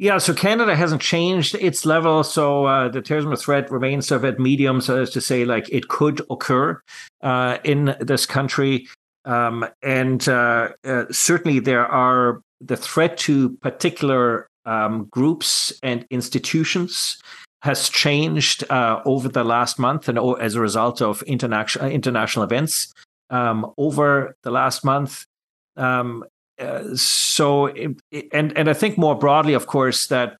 Speaker 8: Yeah, so Canada hasn't changed its level. So uh, the terrorism threat remains sort of at medium, so as to say, like it could occur uh, in this country. Um, and uh, uh certainly there are the threat to particular um, groups and institutions has changed uh, over the last month and as a result of international international events um, over the last month. Um, Uh, so it, and and I think more broadly, of course, that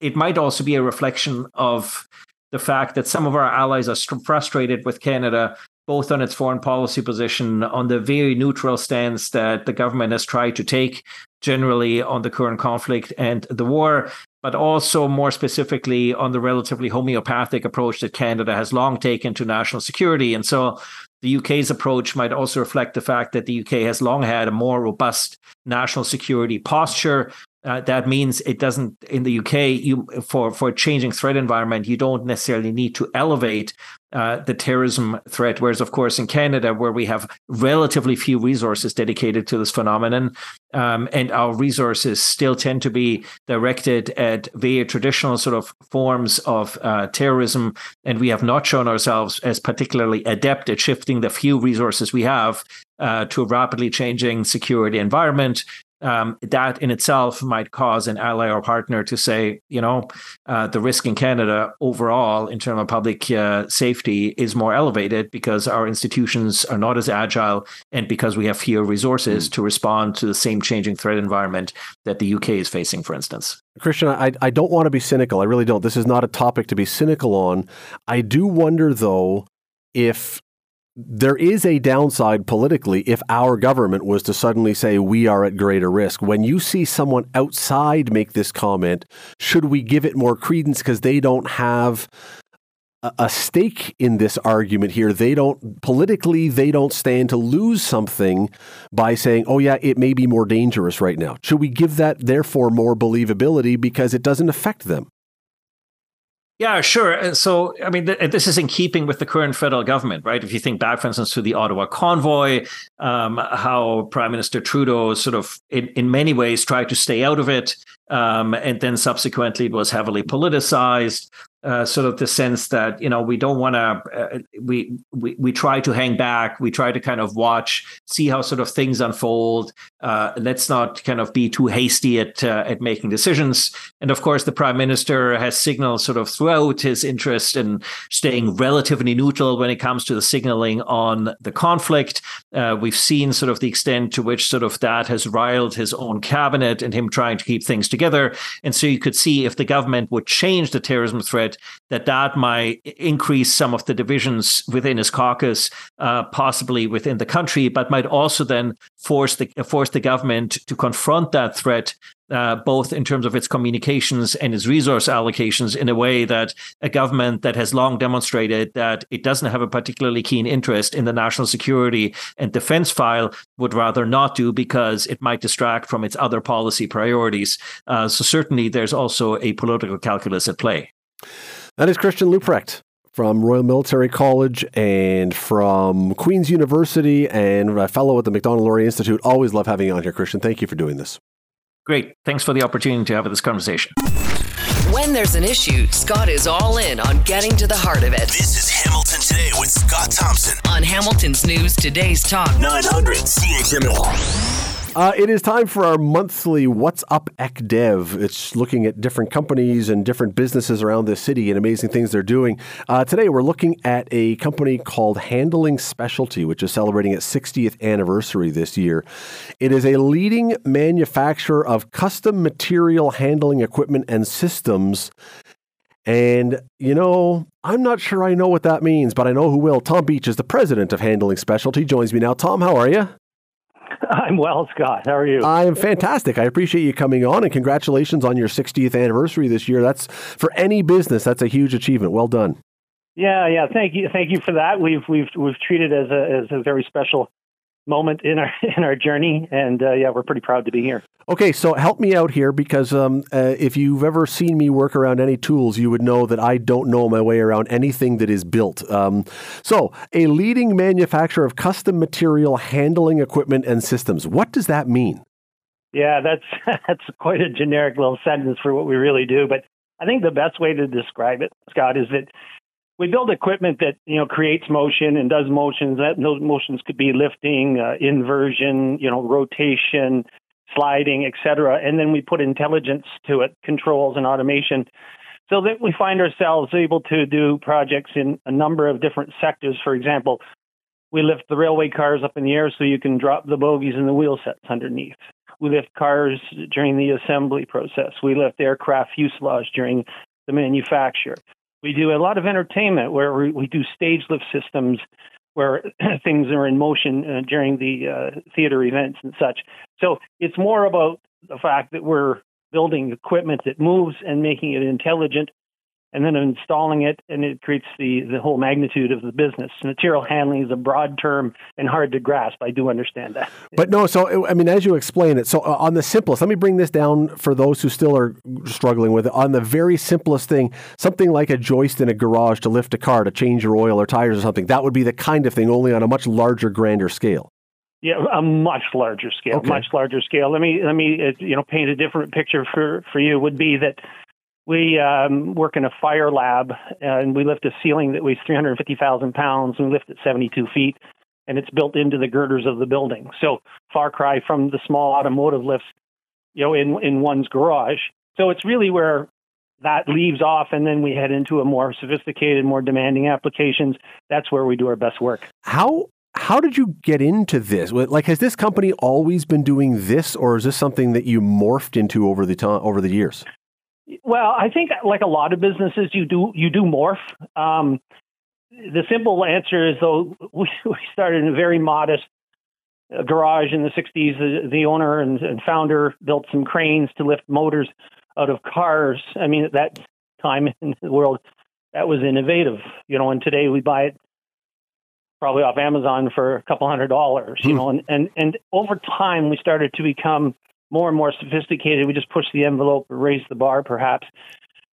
Speaker 8: it might also be a reflection of the fact that some of our allies are frustrated with Canada, both on its foreign policy position, on the very neutral stance that the government has tried to take generally on the current conflict and the war, but also more specifically on the relatively homeopathic approach that Canada has long taken to national security. And so the UK's approach might also reflect the fact that the UK has long had a more robust national security posture. Uh, that means it doesn't in the UK you for for a changing threat environment you don't necessarily need to elevate uh, the terrorism threat. Whereas, of course, in Canada, where we have relatively few resources dedicated to this phenomenon, um, and our resources still tend to be directed at very traditional sort of forms of uh, terrorism, and we have not shown ourselves as particularly adept at shifting the few resources we have uh, to a rapidly changing security environment, um, that in itself might cause an ally or partner to say, you know, uh, the risk in Canada overall, in terms of public uh, safety, is more elevated because our institutions are not as agile and because we have fewer resources mm. to respond to the same changing threat environment that the UK is facing, for instance.
Speaker 2: Christian, I, I don't want to be cynical. I really don't. This is not a topic to be cynical on. I do wonder, though, if there is a downside politically if our government was to suddenly say we are at greater risk. When you see someone outside make this comment, should we give it more credence because they don't have a stake in this argument here. They don't politically they don't stand to lose something by saying, "Oh yeah, it may be more dangerous right now." Should we give that therefore more believability because it doesn't affect them?
Speaker 8: Yeah, sure. So, I mean, th- this is in keeping with the current federal government, right? If you think back, for instance, to the Ottawa convoy, um, how Prime Minister Trudeau sort of, in, in many ways, tried to stay out of it. Um, and then subsequently, it was heavily politicized uh, sort of the sense that you know we don't want to uh, we, we we try to hang back. We try to kind of watch see how sort of things unfold. Uh, let's not kind of be too hasty at uh, at making decisions. And of course the prime minister has signaled sort of throughout his interest in staying relatively neutral when it comes to the signaling on the conflict. Uh, we've seen sort of the extent to which sort of that has riled his own cabinet and him trying to keep things together. And so you could see if the government would change the terrorism threat that that might increase some of the divisions within his caucus, uh, possibly within the country, but might also then force the force the government to confront that threat uh, both in terms of its communications and its resource allocations in a way that a government that has long demonstrated that it doesn't have a particularly keen interest in the national security and defense file would rather not do because it might distract from its other policy priorities. Uh, so certainly there's also a political calculus at play.
Speaker 2: That is Christian Leuprecht from Royal Military College and from Queen's University and a fellow at the Macdonald-Laurier Institute. Always love having you on here, Christian. Thank you for doing this.
Speaker 8: Great. Thanks for the opportunity to have this conversation.
Speaker 6: When there's an issue, Scott is all in on getting to the heart of it.
Speaker 1: This is Hamilton Today with Scott Thompson
Speaker 6: on Hamilton's News Today's Talk
Speaker 1: 900 CHML.
Speaker 2: Uh, it is time for our monthly What's Up ECDev. It's looking at different companies and different businesses around the city and amazing things they're doing. Uh, today, we're looking at a company called Handling Specialty, which is celebrating its 60th anniversary this year. It is a leading manufacturer of custom material handling equipment and systems. And, you know, I'm not sure I know what that means, but I know who will. Tom Beach is the president of Handling Specialty, joins me now. Tom, how are you?
Speaker 9: I'm well, Scott. How are you?
Speaker 2: I am fantastic. I appreciate you coming on, and congratulations on your 60th anniversary this year. That's for any business. That's a huge achievement. Well done.
Speaker 9: Yeah, yeah. Thank you, thank you for that. We've we've we've treated as a as a very special moment in our in our journey, and uh, yeah, we're pretty proud to be here.
Speaker 2: Okay, so help me out here because um, uh, if you've ever seen me work around any tools, you would know that I don't know my way around anything that is built. Um, so, a leading manufacturer of custom material handling equipment and systems. What does that mean?
Speaker 9: Yeah, that's that's quite a generic little sentence for what we really do, but I think the best way to describe it, Scott, is that we build equipment that you know creates motion and does motions. That those motions could be lifting, uh, inversion, you know, rotation, sliding, etc. And then we put intelligence to it, controls and automation, so that we find ourselves able to do projects in a number of different sectors. For example, we lift the railway cars up in the air so you can drop the bogies and the wheel sets underneath. We lift cars during the assembly process. We lift aircraft fuselage during the manufacture. We do a lot of entertainment where we, we do stage lift systems where things are in motion uh, during the uh, theater events and such. So it's more about the fact that we're building equipment that moves and making it intelligent and then installing it, and it creates the, the whole magnitude of the business. Material handling is a broad term and hard to grasp. I do understand that.
Speaker 2: But no, so I mean, as you explain it, so uh, on the simplest, let me bring this down for those who still are struggling with it. On the very simplest thing, something like a joist in a garage to lift a car to change your oil or tires or something, that would be the kind of thing, only on a much larger, grander scale.
Speaker 9: Yeah, a much larger scale, okay. much larger scale. Let me let me uh, you know paint a different picture for for you. Would be that we um, work in a fire lab and we lift a ceiling that weighs 350,000 pounds and we lift it 72 feet. and it's built into the girders of the building. So far cry from the small automotive lifts, you know, in in one's garage. So it's really where that leaves off, and then we head into a more sophisticated, more demanding applications. That's where we do our best work.
Speaker 2: How how did you get into this? Like, has this company always been doing this, or is this something that you morphed into over the time over the years?
Speaker 9: Well, I think like a lot of businesses, you do you do morph. Um, the simple answer is though we, we started in a very modest uh, garage in the 60s. The, the owner and, and, founder built some cranes to lift motors out of cars. I mean, at that time in the world, that was innovative, you know. And today we buy it probably off Amazon for a couple hundred dollars, you hmm. know. And, and and over time, we started to become more and more sophisticated. We just pushed the envelope, raised the bar, perhaps.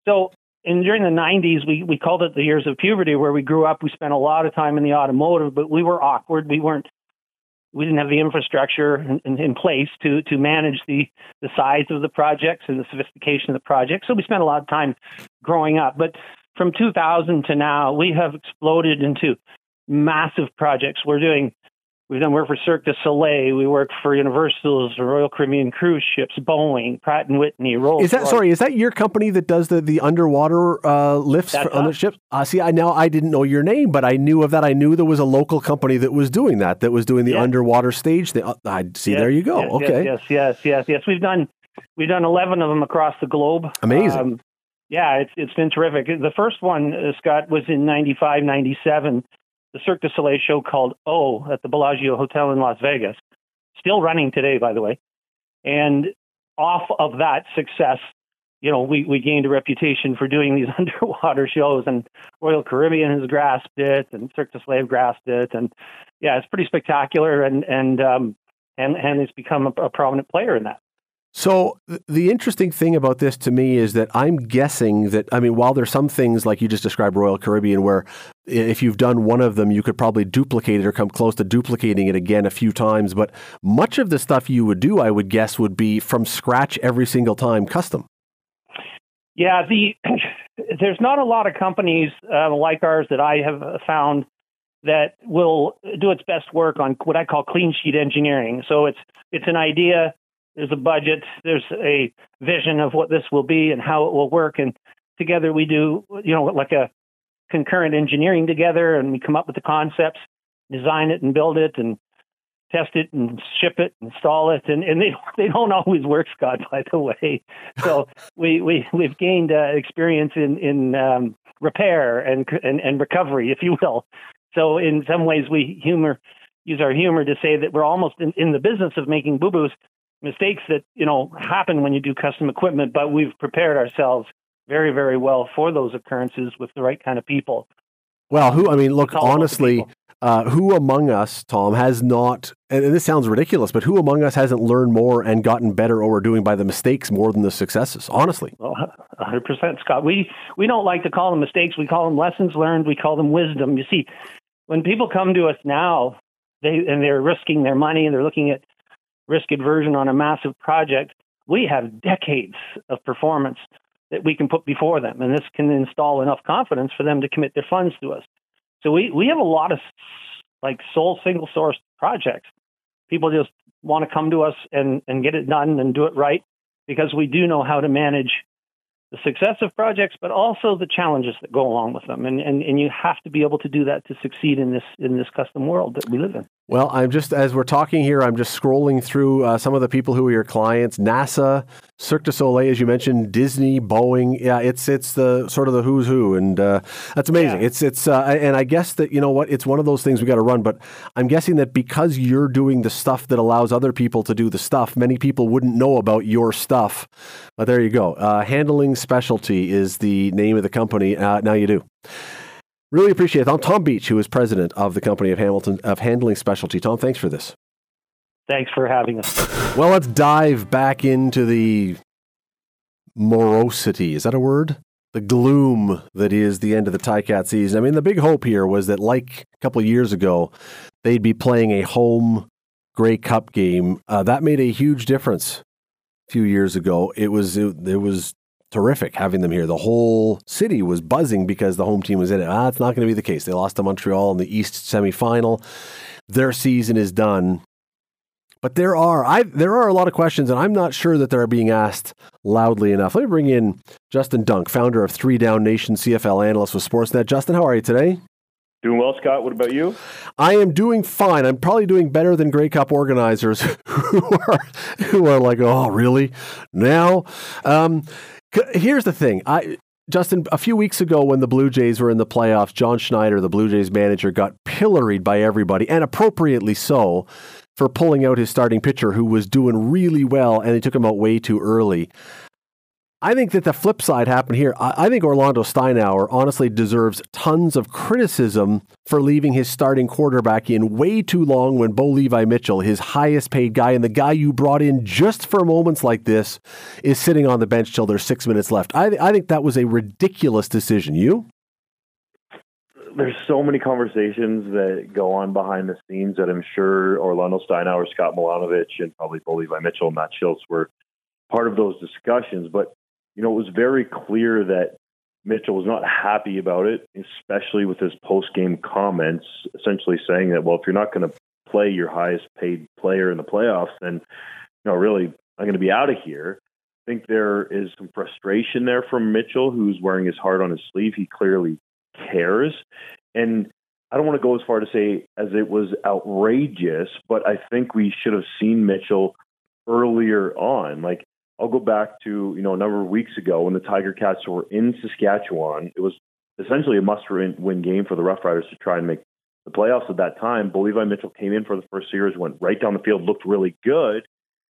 Speaker 9: So and during the 90s, we, we called it the years of puberty, where we grew up. We spent a lot of time in the automotive, but we were awkward. We weren't, we didn't have the infrastructure in, in, in, place to to manage the the size of the projects and the sophistication of the projects. So we spent a lot of time growing up. But from 2000 to now, we have exploded into massive projects. We're doing We've done work for Cirque du Soleil. We work for Universal's Royal Caribbean Cruise Ships, Boeing, Pratt and Whitney, Rolls.
Speaker 2: Is that
Speaker 9: Royce.
Speaker 2: sorry? Is that your company that does the the underwater uh, lifts for, on the ships? Uh, see, I now I didn't know your name, but I knew of that. I knew there was a local company that was doing that, that was doing the yes. underwater stage. Thing. Uh, I see.
Speaker 9: Yes,
Speaker 2: there you go.
Speaker 9: Yes,
Speaker 2: okay.
Speaker 9: Yes, yes, yes, yes. We've done we've done eleven of them across the globe.
Speaker 2: Amazing. Um,
Speaker 9: yeah, it's it's been terrific. The first one, uh, Scott, was in 95, 97 the Cirque du Soleil show called O at the Bellagio Hotel in Las Vegas, still running today, by the way. And off of that success, you know, we, we gained a reputation for doing these underwater shows, and Royal Caribbean has grasped it, and Cirque du Soleil grasped it, and yeah, it's pretty spectacular, and and um, and and it's become a, a prominent player in that.
Speaker 2: So the interesting thing about this to me is that I'm guessing that I mean while there's some things like you just described Royal Caribbean where if you've done one of them you could probably duplicate it or come close to duplicating it again a few times but much of the stuff you would do I would guess would be from scratch every single time custom.
Speaker 9: Yeah, the there's not a lot of companies uh, like ours that I have found that will do its best work on what I call clean sheet engineering. So it's it's an idea there's a budget, there's a vision of what this will be and how it will work, and together we do, you know, like a concurrent engineering together, and we come up with the concepts, design it and build it, and test it and ship it, and install it, and, and they they don't always work, Scott. By the way, so we we we've gained uh, experience in in um, repair and, and and recovery, if you will. So in some ways, we humor use our humor to say that we're almost in, in the business of making boo boos mistakes that you know happen when you do custom equipment, but we've prepared ourselves very, very well for those occurrences with the right kind of people.
Speaker 2: Well, who I mean, look honestly, uh, who among us, Tom, has not? And this sounds ridiculous, but who among us hasn't learned more and gotten better or doing by the mistakes more than the successes? Honestly,
Speaker 9: well, 100%, Scott. We we don't like to call them mistakes. We call them lessons learned. We call them wisdom. You see, when people come to us now, they and they're risking their money and they're looking at risk aversion on a massive project, we have decades of performance that we can put before them, and this can install enough confidence for them to commit their funds to us. So we we have a lot of like sole single source projects. People just want to come to us and and get it done and do it right because we do know how to manage the success of projects, but also the challenges that go along with them. And, and, and you have to be able to do that to succeed in this in this custom world that we live in.
Speaker 2: Well, I'm just as we're talking here, I'm just scrolling through uh, some of the people who are your clients: NASA, Cirque du Soleil, as you mentioned, Disney, Boeing. Yeah, it's it's the sort of the who's who, and uh, that's amazing. Yeah. It's it's uh, and I guess that you know what, it's one of those things we got to run. But I'm guessing that because you're doing the stuff that allows other people to do the stuff, many people wouldn't know about your stuff. But there you go. Uh, handling Specialty is the name of the company. Uh, now you do. Really appreciate it. I'm Tom Beach, who is president of the company of Hamilton of Handling Specialty. Tom, thanks for this.
Speaker 9: Thanks for having us.
Speaker 2: Well, let's dive back into the morosity. Is that a word? The gloom that is the end of the Ticat season. I mean, the big hope here was that, like a couple years ago, they'd be playing a home Grey Cup game. Uh, that made a huge difference a few years ago. It was it, it was terrific having them here. The whole city was buzzing because the home team was in it. Ah, it's not going to be the case. They lost to Montreal in the East semifinal. their season is done. But there are I there are a lot of questions, and I'm not sure that they're being asked loudly enough. Let me bring in Justin Dunk, founder of Three Down Nation, CFL analyst with Sportsnet. Justin, how are you today?
Speaker 10: Doing well, Scott. What about you?
Speaker 2: I am doing fine. I'm probably doing better than Grey Cup organizers who are who are like, oh, really? Now, um, here's the thing. I Justin, a few weeks ago when the Blue Jays were in the playoffs, John Schneider, the Blue Jays manager, got pilloried by everybody, and appropriately so, for pulling out his starting pitcher who was doing really well, and they took him out way too early. I think that the flip side happened here. I, think Orlando Steinauer honestly deserves tons of criticism for leaving his starting quarterback in way too long when Bo Levi Mitchell, his highest paid guy and the guy you brought in just for moments like this, is sitting on the bench till there's six minutes left. I, I think that was a ridiculous decision. You?
Speaker 10: There's so many conversations that go on behind the scenes that I'm sure Orlando Steinauer, Scott Milanovich, and probably Bo Levi Mitchell and Matt Shiltz were part of those discussions. But you know, it was very clear that Mitchell was not happy about it, especially with his post game comments, essentially saying that, well, if you're not going to play your highest paid player in the playoffs, then, you know, really, I'm going to be out of here. I think there is some frustration there from Mitchell, who's wearing his heart on his sleeve. He clearly cares. And I don't want to go as far to say as it was outrageous, but I think we should have seen Mitchell earlier on. Like, I'll go back to you know a number of weeks ago when the Tiger Cats were in Saskatchewan. It was essentially a must-win game for the Rough Riders to try and make the playoffs at that time. Bo Levi Mitchell came in for the first series, went right down the field, looked really good,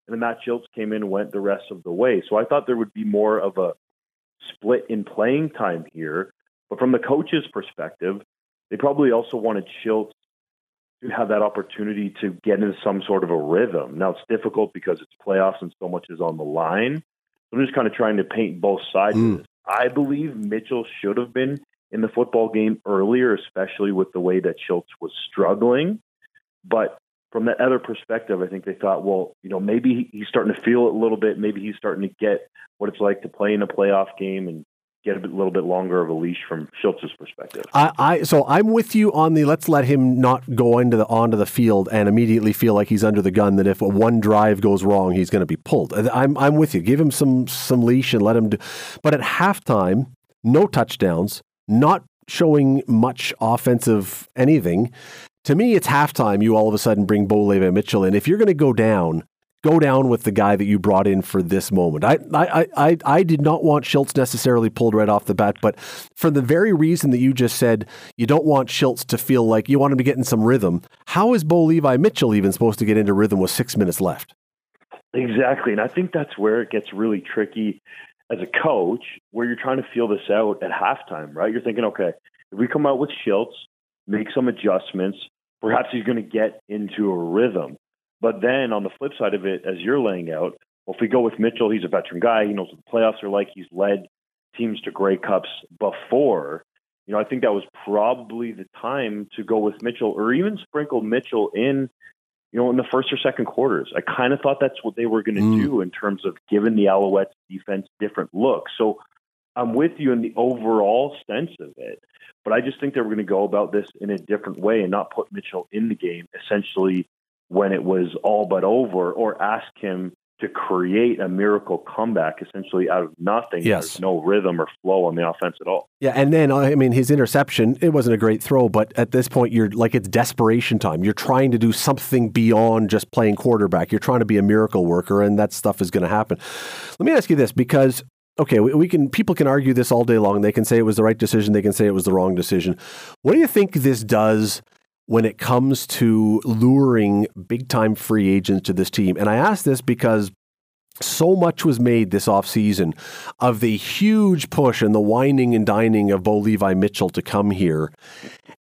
Speaker 10: and then Matt Shiltz came in and went the rest of the way. So I thought there would be more of a split in playing time here. But from the coach's perspective, they probably also wanted Shiltz to have that opportunity to get into some sort of a rhythm. Now it's difficult because it's playoffs and so much is on the line. I'm just kind of trying to paint both sides mm. of this. I believe Mitchell should have been in the football game earlier, especially with the way that Shiltz was struggling. But from that other perspective, I think they thought, well, you know, maybe he's starting to feel it a little bit. Maybe he's starting to get what it's like to play in a playoff game and get a bit, little bit longer of a leash from Shiltz's perspective.
Speaker 2: I, I, so I'm with you on the let's let him not go into the onto the field and immediately feel like he's under the gun. That if one drive goes wrong, he's going to be pulled. I'm I'm with you. Give him some some leash and let him do. But at halftime, no touchdowns, not showing much offensive anything. To me, it's halftime. You all of a sudden bring Bo Levi Mitchell in. If you're going to go down, go down with the guy that you brought in for this moment. I, I, I, I did not want Shiltz necessarily pulled right off the bat, but for the very reason that you just said, you don't want Shiltz to feel like you want him to get in some rhythm. How is Bo Levi Mitchell even supposed to get into rhythm with six minutes left?
Speaker 10: Exactly. And I think that's where it gets really tricky as a coach, where you're trying to feel this out at halftime, right? You're thinking, okay, if we come out with Shiltz, make some adjustments, perhaps he's going to get into a rhythm. But then on the flip side of it, as you're laying out, well, if we go with Mitchell, he's a veteran guy. He knows what the playoffs are like. He's led teams to Grey Cups before. You know, I think that was probably the time to go with Mitchell or even sprinkle Mitchell in, you know, in the first or second quarters. I kind of thought that's what they were going to mm. do in terms of giving the Alouettes defense different looks. So I'm with you in the overall sense of it, but I just think they were going to go about this in a different way and not put Mitchell in the game, essentially when it was all but over, or ask him to create a miracle comeback essentially out of nothing.
Speaker 2: Yes.
Speaker 10: There's no rhythm or flow on the offense at all.
Speaker 2: Yeah, and then I mean his interception, it wasn't a great throw, but at this point you're like it's desperation time. You're trying to do something beyond just playing quarterback. You're trying to be a miracle worker and that stuff is going to happen. Let me ask you this because okay, we, we, can people can argue this all day long. They can say it was the right decision, they can say it was the wrong decision. What do you think this does when it comes to luring big time free agents to this team. And I ask this because so much was made this offseason of the huge push and the winding and dining of Bo Levi Mitchell to come here.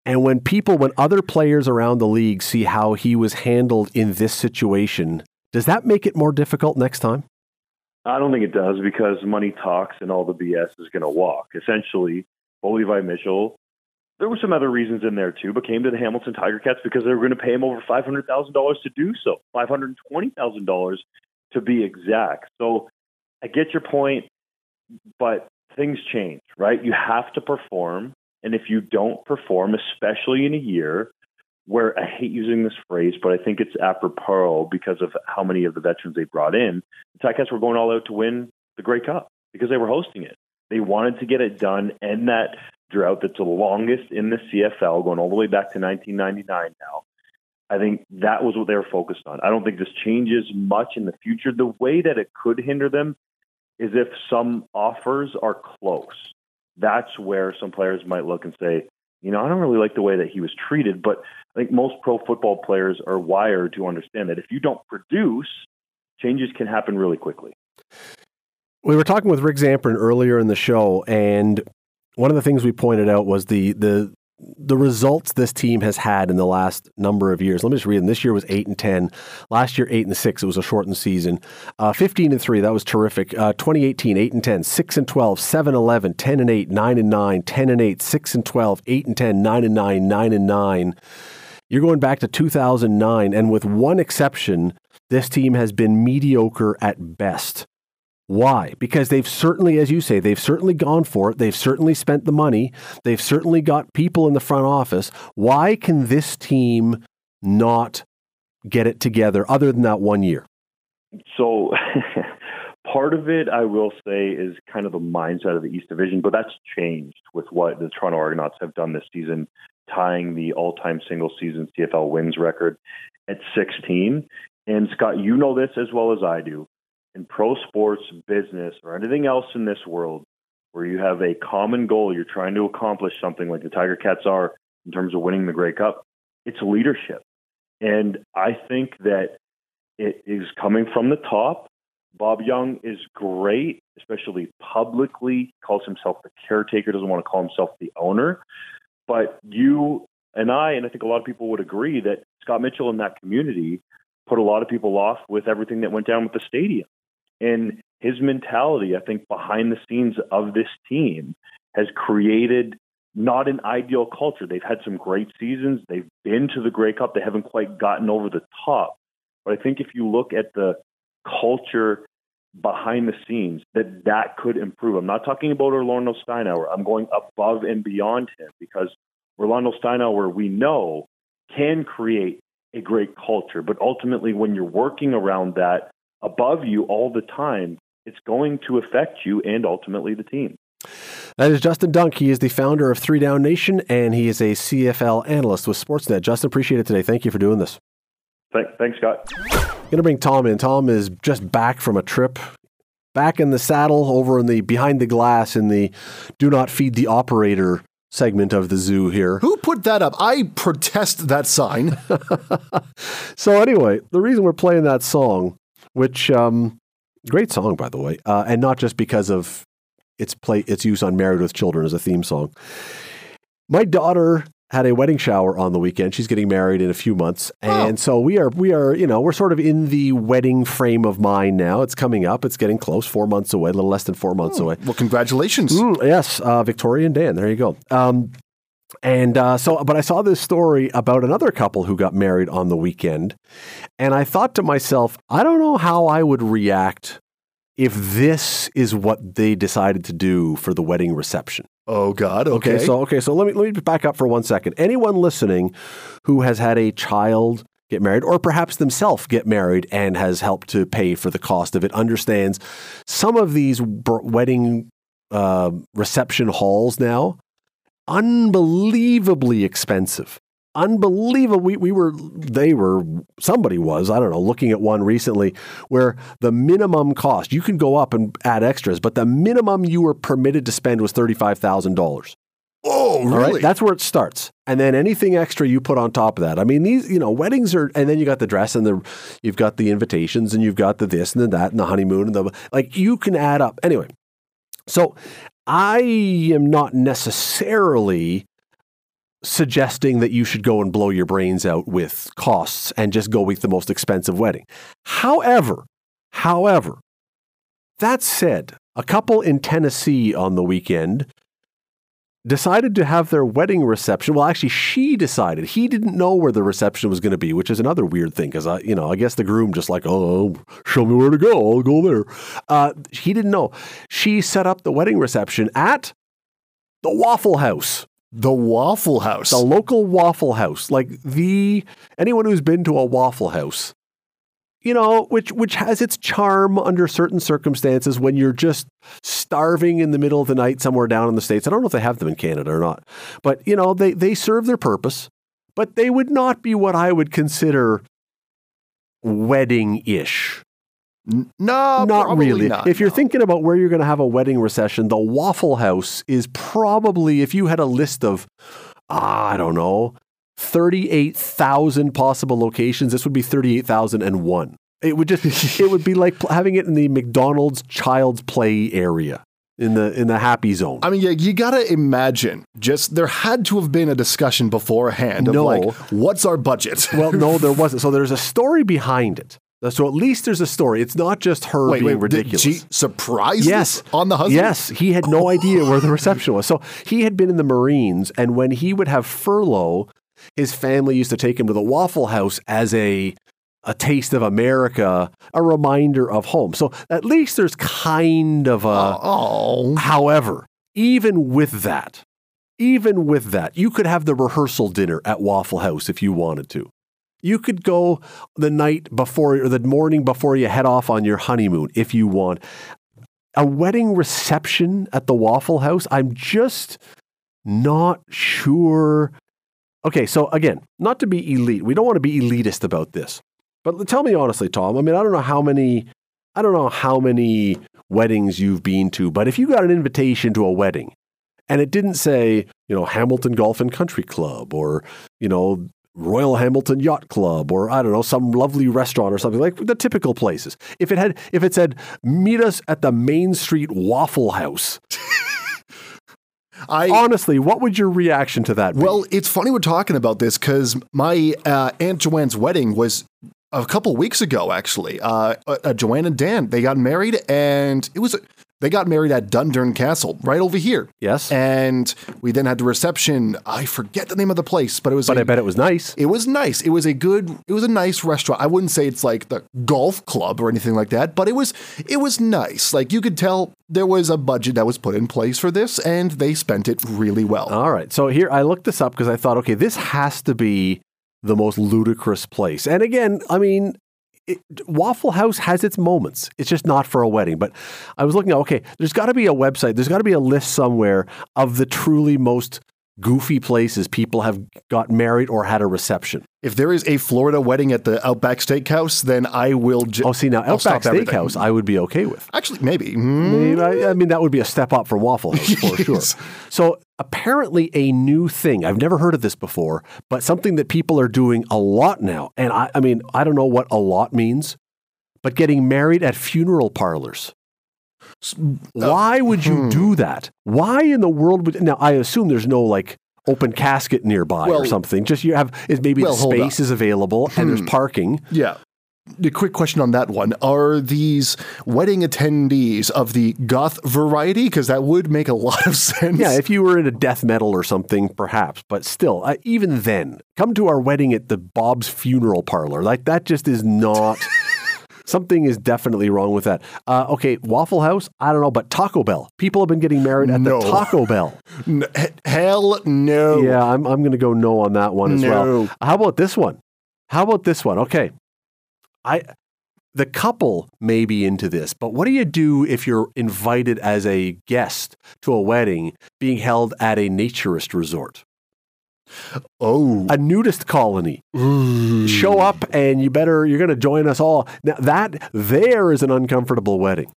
Speaker 2: And when people, when other players around the league see how he was handled in this situation, does that make it more difficult next time?
Speaker 10: I don't think it does because money talks and all the BS is going to walk. Essentially, Bo Levi Mitchell there were some other reasons in there too, but came to the Hamilton Tiger Cats because they were going to pay him over five hundred thousand dollars to do so, five hundred twenty thousand dollars to be exact. So I get your point, but things change, right? You have to perform, and if you don't perform, especially in a year where I hate using this phrase, but I think it's apropos because of how many of the veterans they brought in. The Ticats were going all out to win the Grey Cup because they were hosting it. They wanted to get it done, and that drought that's the longest in the CFL, going all the way back to 1999 now. I think that was what they were focused on. I don't think this changes much in the future. The way that it could hinder them is if some offers are close. That's where some players might look and say, you know, I don't really like the way that he was treated, but I think most pro football players are wired to understand that if you don't produce, changes can happen really quickly.
Speaker 2: We were talking with Rick Zamperin earlier in the show, and one of the things we pointed out was the the the results this team has had in the last number of years. Let me just read them. This year was eight and ten. Last year eight and six. It was a shortened season. Uh, Fifteen and three. That was terrific. Uh, 2018 eight and 10, 6 and 12, 7 11, 10 and 8, 9 and 9, 10 and 8, 6 and 12, 8 and 10, 9 and 9, 9 and 9. You're going back to 2009, and with one exception, this team has been mediocre at best. Why? Because they've certainly, as you say, they've certainly gone for it. They've certainly spent the money. They've certainly got people in the front office. Why can this team not get it together other than that one year?
Speaker 10: So, part of it, I will say, is kind of the mindset of the East Division, but that's changed with what the Toronto Argonauts have done this season, tying the all time single season CFL wins record at 16. And Scott, you know this as well as I do in pro sports, business, or anything else in this world where you have a common goal, you're trying to accomplish something like the Tiger Cats are in terms of winning the Grey Cup, it's leadership. And I think that it is coming from the top. Bob Young is great, especially publicly. He calls himself the caretaker, doesn't want to call himself the owner. But you and I, and I think a lot of people would agree that Scott Mitchell in that community put a lot of people off with everything that went down with the stadium. And his mentality, I think, behind the scenes of this team has created not an ideal culture. They've had some great seasons. They've been to the Grey Cup. They haven't quite gotten over the top. But I think if you look at the culture behind the scenes, that that could improve. I'm not talking about Orlando Steinauer. I'm going above and beyond him because Orlando Steinauer, we know, can create a great culture. But ultimately, when you're working around that, above you all the time, it's going to affect you and ultimately the team.
Speaker 2: That is Justin Dunk. He is the founder of Three Down Nation, and he is a CFL analyst with Sportsnet. Justin, appreciate it today. Thank you for doing this.
Speaker 10: Thanks, Scott.
Speaker 2: Going to bring Tom in. Tom is just back from a trip, back in the saddle, over in the behind the glass in the "Do not feed the operator" segment of the zoo here.
Speaker 11: Who put that up? I protest that sign.
Speaker 2: so anyway, the reason we're playing that song which um, great song by the way, uh, and not just because of its play its use on Married with Children as a theme song. My daughter had a wedding shower on the weekend. She's getting married in a few months, and oh. so we are we are you know we're sort of in the wedding frame of mind now. It's coming up. It's getting close. Four months away, a little less than four months oh. away.
Speaker 11: Well, congratulations.
Speaker 2: Mm, yes, uh, Victoria and Dan. There you go. Um, and uh, so, but I saw this story about another couple who got married on the weekend. And I thought to myself, I don't know how I would react if this is what they decided to do for the wedding reception.
Speaker 11: Oh God. Okay.
Speaker 2: okay. So okay. So let me let me back up for one second. Anyone listening who has had a child get married, or perhaps themselves get married and has helped to pay for the cost of it, understands some of these wedding uh, reception halls now unbelievably expensive. Unbelievable. We, we were, they were, somebody was, I don't know, looking at one recently where the minimum cost, you can go up and add extras, but the minimum you were permitted to spend was $35,000.
Speaker 11: Oh, really? All right?
Speaker 2: That's where it starts. And then anything extra you put on top of that. I mean, these, you know, weddings are, and then you got the dress and the, you've got the invitations and you've got the this and the that and the honeymoon and the, like you can add up. Anyway, so I am not necessarily suggesting that you should go and blow your brains out with costs and just go with the most expensive wedding. However, however, that said, a couple in Tennessee on the weekend decided to have their wedding reception. Well, actually, she decided. He didn't know where the reception was going to be, which is another weird thing because I, you know, I guess the groom just like, oh, show me where to go. I'll go there. Uh, he didn't know. She set up the wedding reception at the Waffle House
Speaker 11: The Waffle House.
Speaker 2: The local Waffle House, like the anyone who's been to a Waffle House, you know, which which has its charm under certain circumstances when you're just starving in the middle of the night somewhere down in the states. I don't know if they have them in Canada or not, but you know, they they serve their purpose, but they would not be what I would consider wedding-ish.
Speaker 11: no,
Speaker 2: not really.
Speaker 11: not,
Speaker 2: if you're
Speaker 11: no.
Speaker 2: thinking about where you're going to have a wedding reception, the Waffle House is probably, if you had a list of, ah, I don't know, 38,000 possible locations, this would be 38,001. It would just, it would be like having it in the McDonald's child's play area in the in the happy zone.
Speaker 11: I mean, yeah, you gotta imagine. Just there had to have been a discussion beforehand of
Speaker 2: No.
Speaker 11: like, what's our budget?
Speaker 2: well, no, there wasn't. So there's a story behind it. So at least there's a story. It's not just her
Speaker 11: wait,
Speaker 2: being
Speaker 11: wait, did
Speaker 2: ridiculous.
Speaker 11: she surprise
Speaker 2: yes.
Speaker 11: on the husband?
Speaker 2: Yes, he had no idea where the reception was. So he had been in the Marines, and when he would have furlough, his family used to take him to the Waffle House as a a taste of America, a reminder of home. So at least there's kind of a.
Speaker 11: Oh.
Speaker 2: However, even with that, even with that, you could have the rehearsal dinner at Waffle House if you wanted to. You could go the night before or the morning before you head off on your honeymoon if you want. A wedding reception at the Waffle House, I'm just not sure. Okay, so again, not to be elite, we don't want to be elitist about this. But tell me honestly, Tom, I mean, I don't know how many I don't know how many weddings you've been to, but if you got an invitation to a wedding and it didn't say, you know, Hamilton Golf and Country Club or, you know, Royal Hamilton Yacht Club or I don't know, some lovely restaurant or something like the typical places. If it had if it said meet us at the Main Street Waffle House.
Speaker 11: I
Speaker 2: honestly, what would your reaction to that be?
Speaker 11: Well, it's funny we're talking about this because my uh, Aunt Joanne's wedding was a couple weeks ago, actually. Uh, uh, Joanne and Dan, they got married, and it was they got married at Dundurn Castle, right over here.
Speaker 2: Yes.
Speaker 11: And we then had the reception. I forget the name of the place, but it was.
Speaker 2: But
Speaker 11: a-
Speaker 2: I bet it was nice.
Speaker 11: It was nice. It was a good. It was a nice restaurant. I wouldn't say it's like the golf club or anything like that, but it was. It was nice. Like you could tell there was a budget that was put in place for this, and they spent it really well.
Speaker 2: All right. So here I looked this up because I thought, okay, this has to be the most ludicrous place. And again, I mean, it, Waffle House has its moments. It's just not for a wedding. But I was looking okay, there's got to be a website, there's got to be a list somewhere of the truly most goofy places people have got married or had a reception.
Speaker 11: If there is a Florida wedding at the Outback Steakhouse, then I will. J-
Speaker 2: Oh, see, now
Speaker 11: I'll
Speaker 2: Outback. Steakhouse, I would be okay with.
Speaker 11: Actually, maybe.
Speaker 2: I mean, I, I mean, that would be a step up from Waffle House for sure. So, apparently, a new thing. I've never heard of this before, but something that people are doing a lot now. And I, I mean, I don't know what a lot means, but getting married at funeral parlors. Why would you
Speaker 11: hmm.
Speaker 2: do that? Why in the world would now? I assume there's no like open casket nearby or something. Just you have is maybe
Speaker 11: Well,
Speaker 2: the space is available and there's
Speaker 11: Hmm.
Speaker 2: parking.
Speaker 11: Yeah. The quick question on that one Are these wedding attendees of the goth variety? Because that would make a lot of sense.
Speaker 2: Yeah, if you were in a death metal or something, perhaps. But still, uh, even then, come to our wedding at the Bob's funeral parlor. Like that just is not. Something is definitely wrong with that. Uh, okay, Waffle House, I don't know, but Taco Bell. People have been getting married at
Speaker 11: No.
Speaker 2: the Taco Bell.
Speaker 11: Hell no.
Speaker 2: Yeah, I'm, I'm going to go no on that one as well. How about this one? How about this one? Okay. I the couple may be into this, but what do you do if you're invited as a guest to a wedding being held at a naturist resort?
Speaker 11: Oh.
Speaker 2: A nudist colony. Mm. Show up and you better you're going to join us all. Now that there is an uncomfortable wedding.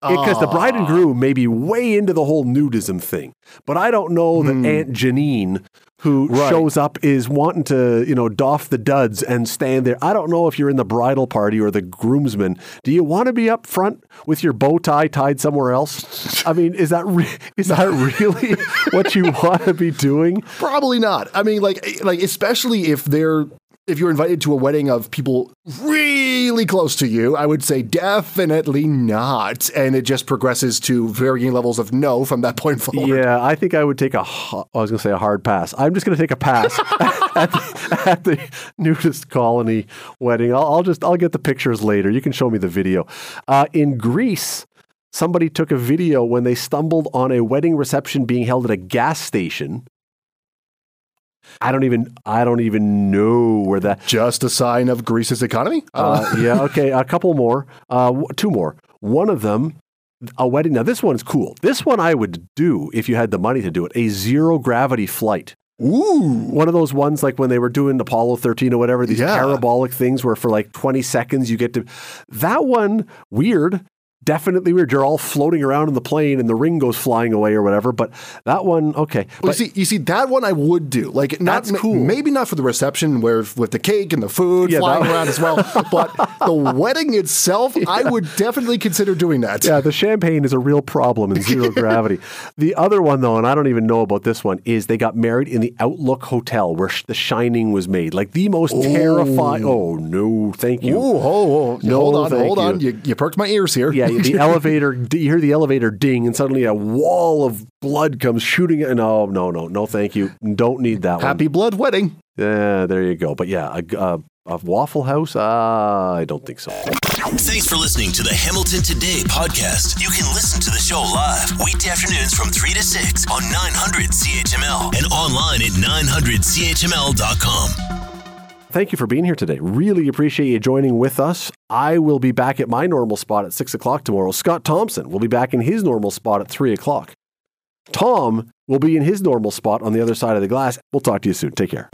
Speaker 2: Because the bride and groom may be way into the whole nudism thing. But I don't know that hmm. Aunt Janine who
Speaker 11: Right.
Speaker 2: shows up is wanting to, you know, doff the duds and stand there. I don't know if you're in the bridal party or the groomsman. Do you want to be up front with your bow tie tied somewhere else? I mean, is that re- is that really what you want to be doing?
Speaker 11: Probably not. I mean, like, like especially if they're if you're invited to a wedding of people really close to you, I would say definitely not. And it just progresses to varying levels of no from that point forward.
Speaker 2: Yeah, I think I would take a. I was going to say a hard pass. I'm just going to take a pass at, the, at the nudist colony wedding. I'll, I'll just I'll get the pictures later. You can show me the video. Uh, in Greece, somebody took a video when they stumbled on a wedding reception being held at a gas station. I don't even I don't even know where that.
Speaker 11: Just a sign of Greece's economy.
Speaker 2: Uh, yeah. Okay. A couple more. Uh, two more. One of them, a wedding. Now this one's cool. This one I would do if you had the money to do it. A zero gravity flight.
Speaker 11: Ooh.
Speaker 2: One of those ones like when they were doing Apollo 13 or whatever, these
Speaker 11: Yeah.
Speaker 2: parabolic things where for like 20 seconds you get to. That one, weird. Definitely weird. You're all floating around in the plane and the ring goes flying away or whatever. But that one, okay.
Speaker 11: Well,
Speaker 2: But
Speaker 11: you see, you see that one I would do. Like, not
Speaker 2: cool.
Speaker 11: Maybe not for the reception, where with the cake and the food
Speaker 2: Yeah,
Speaker 11: flying around as well. But the wedding itself, I would definitely consider doing that.
Speaker 2: Yeah, the champagne is a real problem in zero gravity. The other one, though, and I don't even know about this one, is they got married in the Outlook Hotel where sh- The Shining was made. Like the most terrifying. Oh no, thank you.
Speaker 11: Ooh, oh, oh,
Speaker 2: No,
Speaker 11: hold on, hold on.
Speaker 2: you.
Speaker 11: You, you perked my ears here.
Speaker 2: Yeah, the elevator. You hear the elevator ding, and suddenly a wall of blood comes shooting. And oh, no, no, no, thank you. Don't need that one.
Speaker 11: Happy blood wedding.
Speaker 2: Yeah, there you go. But yeah, a, a, a Waffle House. Uh, I don't think so.
Speaker 1: Thanks for listening to the Hamilton Today podcast. You can listen to the show live weekday afternoons from 3 to 6 on 900 CHML and online at 900CHML.com.
Speaker 2: Thank you for being here today. Really appreciate you joining with us. I will be back at my normal spot at six o'clock tomorrow. Scott Thompson will be back in his normal spot at three o'clock. Tom will be in his normal spot on the other side of the glass. We'll talk to you soon. Take care.